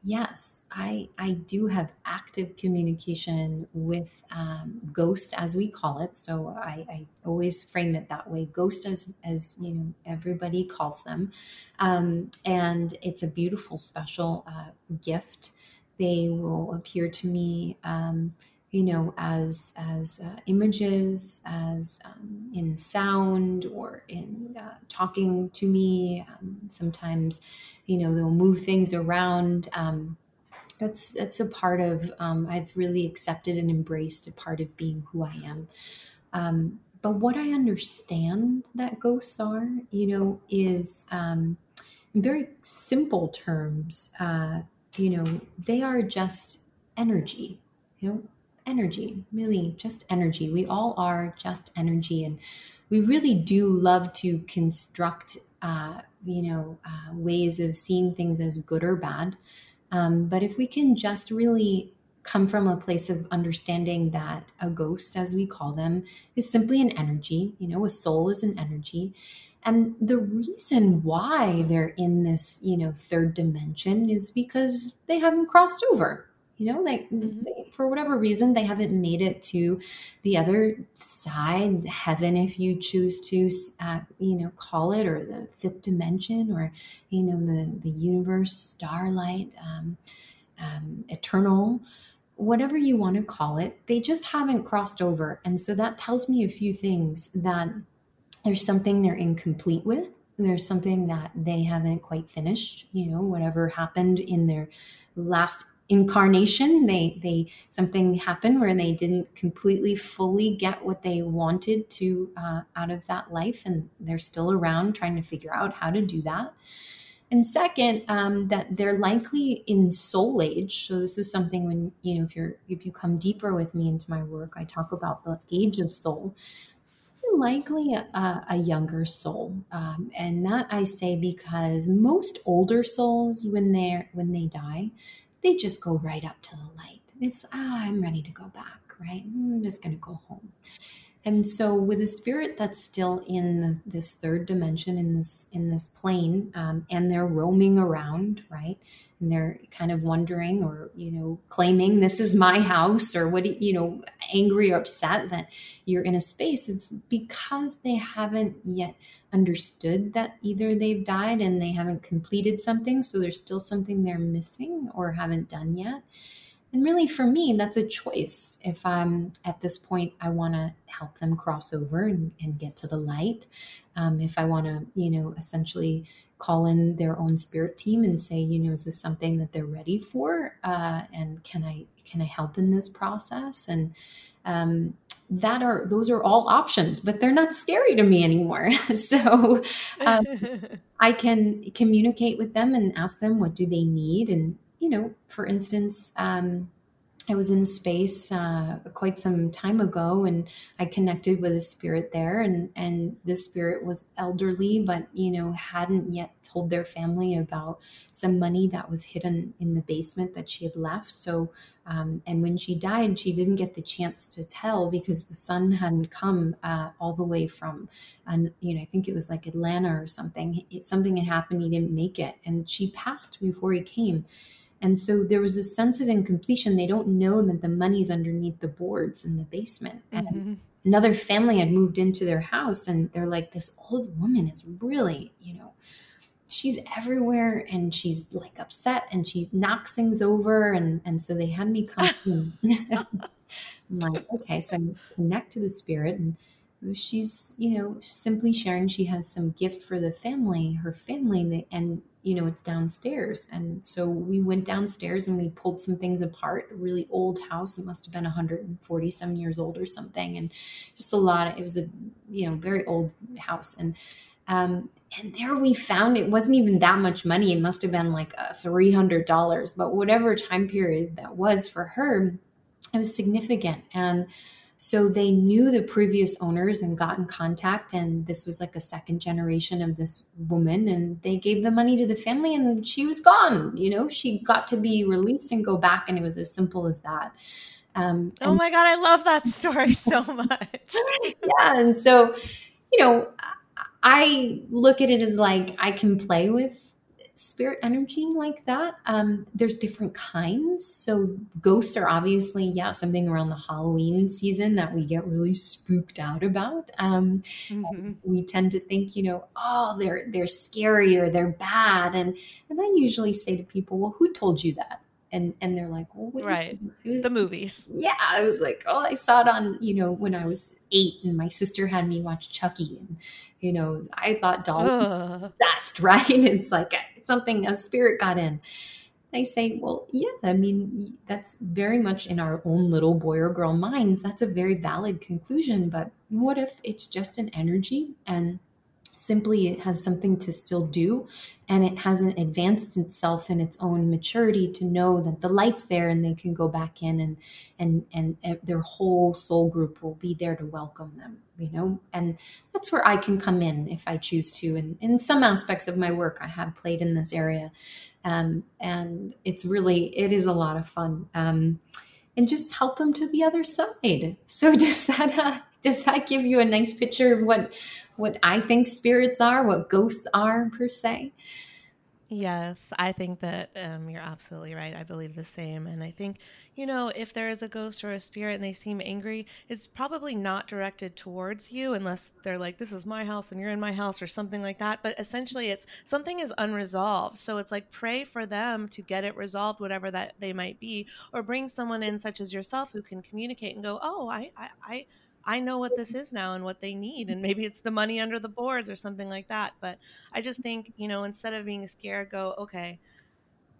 [SPEAKER 2] Yes, I I do have active communication with um, ghost, as we call it. So I, I always frame it that way. Ghost, as as you know, everybody calls them, um, and it's a beautiful, special uh, gift. They will appear to me. Um, you know, as as uh, images, as um, in sound, or in uh, talking to me. Um, sometimes, you know, they'll move things around. Um, that's that's a part of. Um, I've really accepted and embraced a part of being who I am. Um, but what I understand that ghosts are, you know, is um, in very simple terms. Uh, you know, they are just energy. You know, energy, really just energy. We all are just energy. And we really do love to construct, uh, you know, uh, ways of seeing things as good or bad. Um, but if we can just really come from a place of understanding that a ghost, as we call them, is simply an energy, you know, a soul is an energy. And the reason why they're in this, you know, third dimension is because they haven't crossed over you know like mm-hmm. they, for whatever reason they haven't made it to the other side heaven if you choose to uh, you know call it or the fifth dimension or you know the the universe starlight um, um, eternal whatever you want to call it they just haven't crossed over and so that tells me a few things that there's something they're incomplete with there's something that they haven't quite finished you know whatever happened in their last incarnation they they something happened where they didn't completely fully get what they wanted to uh, out of that life and they're still around trying to figure out how to do that. And second um, that they're likely in soul age. So this is something when you know if you're if you come deeper with me into my work i talk about the age of soul. Likely a, a younger soul. Um, and that i say because most older souls when they're when they die they just go right up to the light. It's, ah, I'm ready to go back, right? I'm just going to go home. And so, with a spirit that's still in the, this third dimension, in this in this plane, um, and they're roaming around, right? And they're kind of wondering, or you know, claiming this is my house, or what you know, angry or upset that you're in a space. It's because they haven't yet understood that either they've died and they haven't completed something, so there's still something they're missing or haven't done yet. And really, for me, that's a choice. If I'm at this point, I want to help them cross over and, and, get to the light. Um, if I want to, you know, essentially call in their own spirit team and say, you know, is this something that they're ready for? Uh, and can I can I help in this process? And um, that are those are all options, but they're not scary to me anymore. [laughs] so um, [laughs] I can communicate with them and ask them what do they need and you know, for instance, um, I was in space uh, quite some time ago, and I connected with a spirit there, and and this spirit was elderly, but you know hadn't yet told their family about some money that was hidden in the basement that she had left. So, um, and when she died, she didn't get the chance to tell because the son hadn't come uh, all the way from, and you know, I think it was like Atlanta or something. It, something had happened; he didn't make it, and she passed before he came. And so there was a sense of incompletion. They don't know that the money's underneath the boards in the basement. And mm-hmm. another family had moved into their house and they're like, this old woman is really, you know, she's everywhere and she's like upset and she knocks things over and and so they had me come [laughs] [laughs] I'm like okay so I connect to the spirit and she's you know simply sharing she has some gift for the family her family and you know it's downstairs. And so we went downstairs and we pulled some things apart a really old house. It must have been 140 some years old or something and just a lot of, it was a you know very old house. And um, and there we found it wasn't even that much money. It must have been like uh, $300 but whatever time period that was for her it was significant. And so they knew the previous owners and got in contact. And this was like a second generation of this woman. And they gave the money to the family and she was gone. You know, she got to be released and go back. And it was as simple as that.
[SPEAKER 1] Um, oh my God, I love that story [laughs] so much. [laughs]
[SPEAKER 2] yeah. And so, you know, I look at it as like I can play with spirit energy like that. Um, there's different kinds. So ghosts are obviously, yeah, something around the Halloween season that we get really spooked out about. Um, mm-hmm. We tend to think, you know, oh, they're they're scary or they're bad, and and I usually say to people, well, who told you that? and and they're like, well,
[SPEAKER 1] right, it was the movies.
[SPEAKER 2] Yeah, I was like, oh, I saw it on, you know, when I was eight, and my sister had me watch Chucky, and you know, I thought doll best, [laughs] right? It's like something a spirit got in. I say, well, yeah, I mean, that's very much in our own little boy or girl minds. That's a very valid conclusion. But what if it's just an energy and simply it has something to still do and it hasn't advanced itself in its own maturity to know that the light's there and they can go back in and and and their whole soul group will be there to welcome them you know? And that's where i can come in if i choose to. And in some aspects of my work i have played in this area um, and it's really it is a lot of fun um, and just help them to the other side. So [laughs] does that uh, does that give you a nice picture of what what I think spirits are, what ghosts are per se?
[SPEAKER 1] Yes, I think that um, you're absolutely right. I believe the same. And I think, you know, if there is a ghost or a spirit and they seem angry, it's probably not directed towards you unless they're like, this is my house and you're in my house or something like that. But essentially, it's something is unresolved. So it's like pray for them to get it resolved, whatever that they might be, or bring someone in, such as yourself, who can communicate and go, oh, I, I, I I know what this mm-hmm. is now and what they need. And mm-hmm. maybe it's the money under the boards or something like that. But I just mm-hmm. think, you know, instead of being scared, go, okay,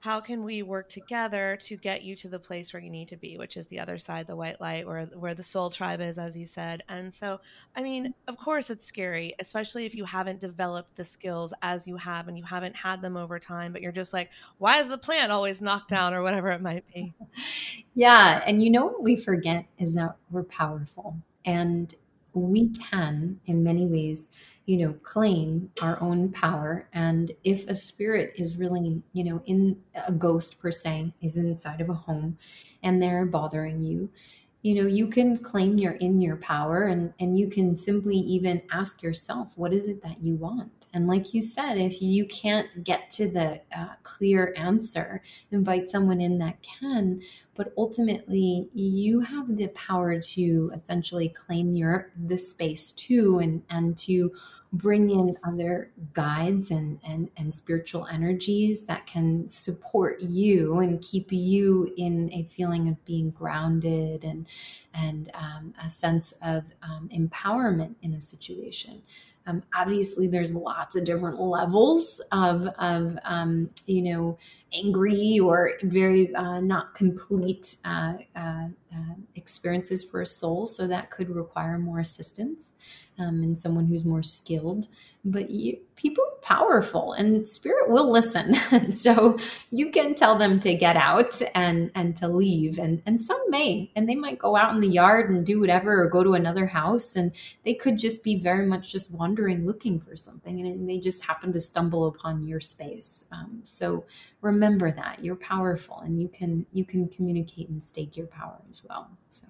[SPEAKER 1] how can we work together to get you to the place where you need to be, which is the other side, the white light, where where the soul tribe is, as you said. And so, I mean, of course, it's scary, especially if you haven't developed the skills as you have, and you haven't had them over time. But you're just like, why is the plant always knocked down, or whatever it might be. [laughs]
[SPEAKER 2] Yeah, and you know what we forget is that we're powerful. And we can, in many ways, you know, claim our own power. And if a spirit is really, you know, in a ghost per se, is inside of a home and they're bothering you, you know you can claim you're in your power and and you can simply even ask yourself what is it that you want and like you said if you can't get to the uh, clear answer invite someone in that can but ultimately you have the power to essentially claim your the space too and and to bring in other guides and, and, and spiritual energies that can support you and keep you in a feeling of being grounded and, and um, a sense of um, empowerment in a situation. Um, obviously, there's lots of different levels of, of um, you know, angry or very uh, not complete uh, uh, uh experiences for a soul. So that could require more assistance um, and someone who's more skilled. But you, people are powerful, and spirit will listen. [laughs] so you can tell them to get out and and to leave, and and some may, and they might go out in the yard and do whatever, or go to another house, and they could just be very much just wandering, looking for something, and they just happen to stumble upon your space. Um, so remember that you're powerful, and you can you can communicate and stake your power as well. So.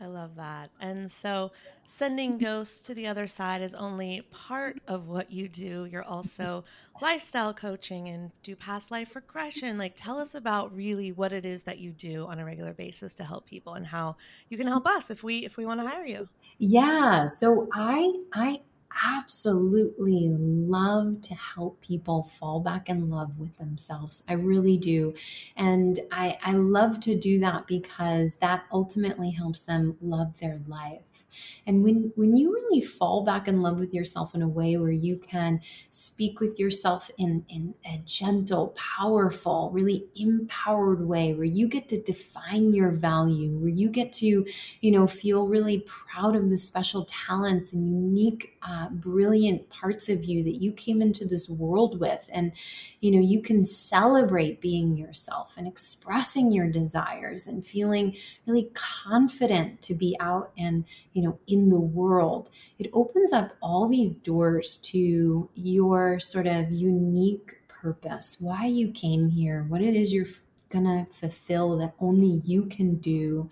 [SPEAKER 1] I love that. And so sending ghosts to the other side is only part of what you do. You're also lifestyle coaching and do past life regression. Like tell us about really what it is that you do on a regular basis to help people and how you can help us if we if we want to hire you.
[SPEAKER 2] Yeah, so I I absolutely love to help people fall back in love with themselves. I really do. And I, I love to do that because that ultimately helps them love their life. And when, when you really fall back in love with yourself in a way where you can speak with yourself in, in a gentle, powerful, really empowered way, where you get to define your value, where you get to, you know, feel really proud of the special talents and unique uh, brilliant parts of you that you came into this world with. And you know you can celebrate being yourself and expressing your desires and feeling really confident to be out and you know in the world. It opens up all these doors to your sort of unique purpose why you came here what it is you're gonna fulfill that only you can do.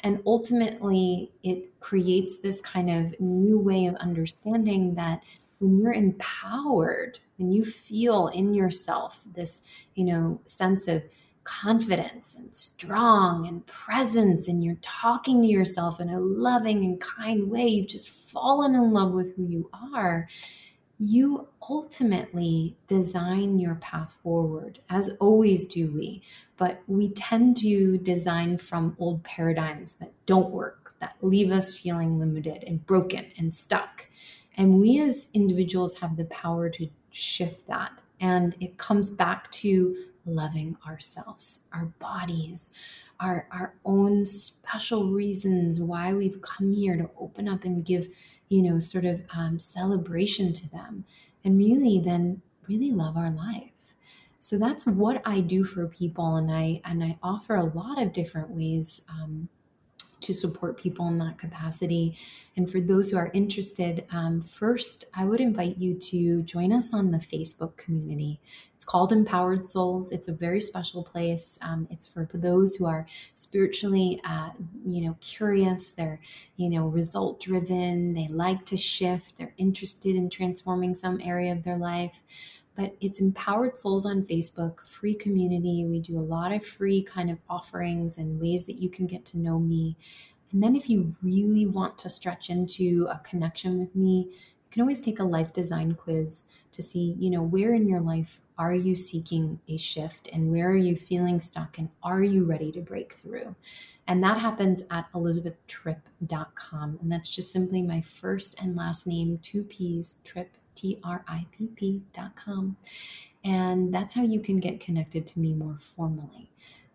[SPEAKER 2] And ultimately, it creates this kind of new way of understanding that when you're empowered, when you feel in yourself this, you know, sense of confidence and strong and presence, and you're talking to yourself in a loving and kind way, you've just fallen in love with who you are you ultimately design your path forward, as always do we. But we tend to design from old paradigms that don't work, that leave us feeling limited and broken and stuck. And we as individuals have the power to shift that. And it comes back to loving ourselves, our bodies, our, our own special reasons why we've come here to open up and give you know, sort of um, celebration to them, and really then really love our life. So that's what I do for people, and I and I offer a lot of different ways um, to support people in that capacity. And for those who are interested, um, first, I would invite you to join us on the Facebook community. It's called Empowered Souls. It's a very special place. Um, it's for those who are spiritually, uh, you know, curious. They're, you know, result driven. They like to shift. They're interested in transforming some area of their life but it's Empowered Souls on Facebook, free community. We do a lot of free kind of offerings and ways that you can get to know me. And then if you really want to stretch into a connection with me, you can always take a life design quiz to see, you know, where in your life are you seeking a shift and where are you feeling stuck and are you ready to break through? And that happens at elizabethtripp.com. And that's just simply my first and last name, two P's, Tripp T-R-I-P-P dot com. And that's how you can get connected to me more formally.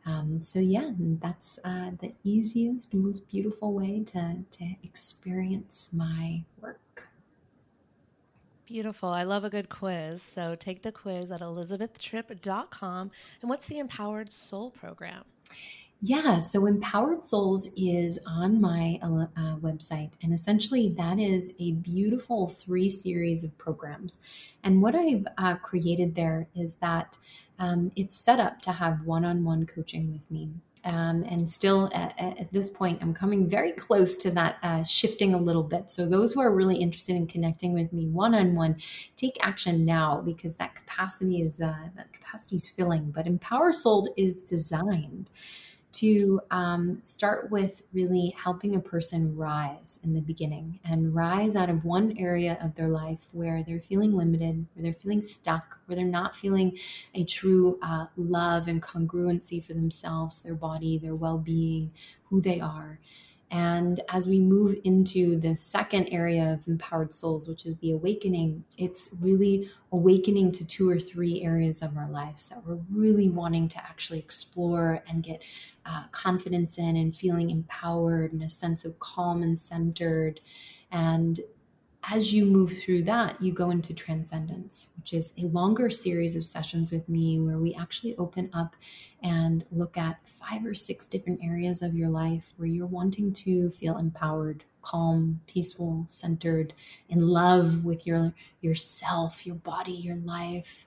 [SPEAKER 2] Um, so yeah, that's uh, the easiest, most beautiful way to, to experience my work.
[SPEAKER 1] Beautiful. I love a good quiz. So take the quiz at elizabethtripp.com. And what's the Empowered Soul program?
[SPEAKER 2] Yeah, so Empowered Souls is on my uh, uh, website, and essentially that is a beautiful three series of programs. And what I've uh, created there is that um, it's set up to have one on one coaching with me. Um, and still at, at, this point, I'm coming very close to that uh, shifting a little bit. So, those who are really interested in connecting with me one on one, take action now because that capacity is uh, that capacity is filling. But Empower Soul is designed to um, start with really helping a person rise in the beginning and rise out of one area of their life where they're feeling limited, where they're feeling stuck, where they're not feeling a true uh, love and congruency for themselves, their body, their well being, who they are. And as we move into the second area of empowered souls, which is the awakening, it's really awakening to two or three areas of our lives that we're really wanting to actually explore and get uh, confidence in and feeling empowered and a sense of calm and centered. And as you move through that, you go into transcendence, which is a longer series of sessions with me where we actually open up and look at five or six different areas of your life where you're wanting to feel empowered, calm, peaceful, centered, in love with your yourself, your body, your life.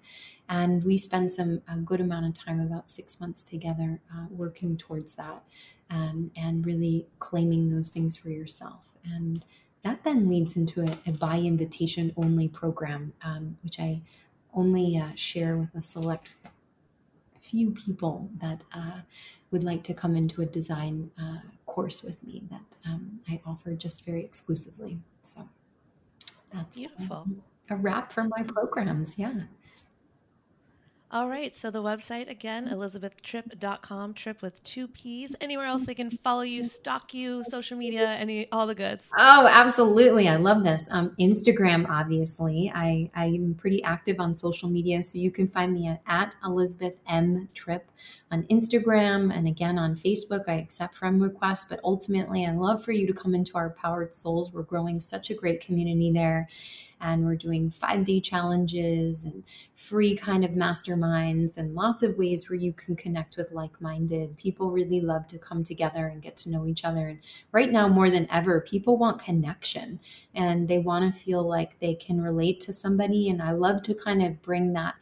[SPEAKER 2] And we spend some a good amount of time, about six months together, uh, working towards that um, and really claiming those things for yourself. And that then leads into a, a by invitation only program, um, which I only uh, share with a select few people that uh, would like to come into a design uh, course with me that um, I offer just very exclusively. So that's
[SPEAKER 1] beautiful.
[SPEAKER 2] A wrap for my programs. Yeah.
[SPEAKER 1] All right. So the website again, elizabethtripp.com, Tripp with two P's. Anywhere else they can follow you, stalk you, social media, any all the goods.
[SPEAKER 2] Oh, absolutely. I love this. Um, Instagram, obviously. I, I am pretty active on social media. So you can find me at, at Elizabeth M. Tripp on Instagram and again on Facebook. I accept friend requests, but ultimately I love for you to come into our Powered Souls. We're growing such a great community there and we're doing five day challenges and free kind of masterminds and lots of ways where you can connect with like minded people. Really love to come together and get to know each other. And right now, more than ever, people want connection and they want to feel like they can relate to somebody. And I love to kind of bring that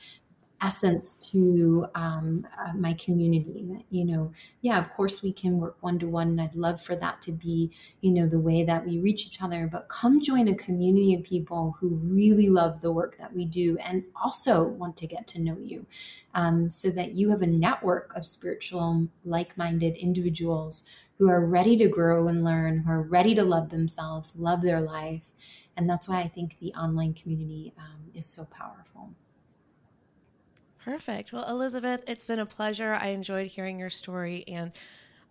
[SPEAKER 2] essence to um, uh, my community you know yeah of course we can work one to one and i'd love for that to be you know the way that we reach each other but come join a community of people who really love the work that we do and also want to get to know you um, so that you have a network of spiritual like-minded individuals who are ready to grow and learn who are ready to love themselves love their life and that's why i think the online community um, is so powerful
[SPEAKER 1] Perfect. Well, Elizabeth, it's been a pleasure. I enjoyed hearing your story and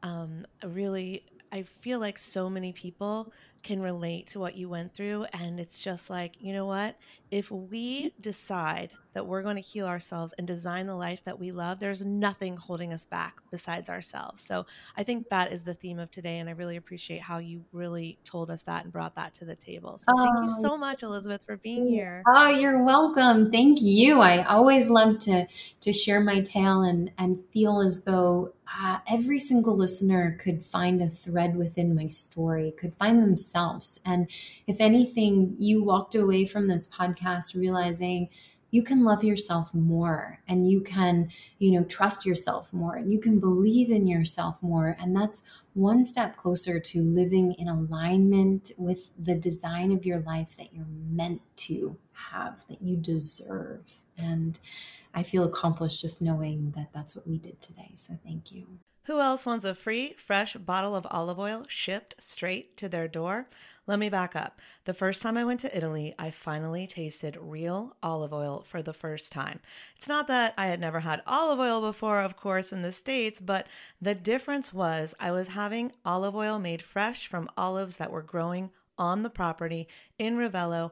[SPEAKER 1] um, really, I feel like so many people can relate to what you went through. And it's just like, you know what? If we decide that we're going to heal ourselves and design the life that we love, there's nothing holding us back besides ourselves. So I think that is the theme of today. And I really appreciate how you really told us that and brought that to the table. So oh, thank you oh, so much, Elizabeth, for being here.
[SPEAKER 2] Oh, you're welcome. Thank you. I always love to to share my tale and and feel as though uh, every single listener could find a thread within my story, could find themselves. And if anything, you walked away from this podcast realizing you can love yourself more and you can you know trust yourself more and you can believe in yourself more and that's one step closer to living in alignment with the design of your life that you're meant to have that you deserve and i feel accomplished just knowing that that's what we did today so thank you
[SPEAKER 1] who else wants a free, fresh bottle of olive oil shipped straight to their door? Let me back up. The first time I went to Italy, I finally tasted real olive oil for the first time. It's not that I had never had olive oil before, of course, in the States, but the difference was I was having olive oil made fresh from olives that were growing on the property in Ravello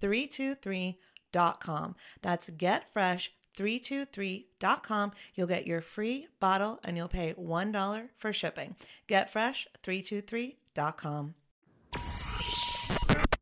[SPEAKER 1] 323.com. That's getfresh323.com. You'll get your free bottle and you'll pay $1 for shipping. Getfresh323.com.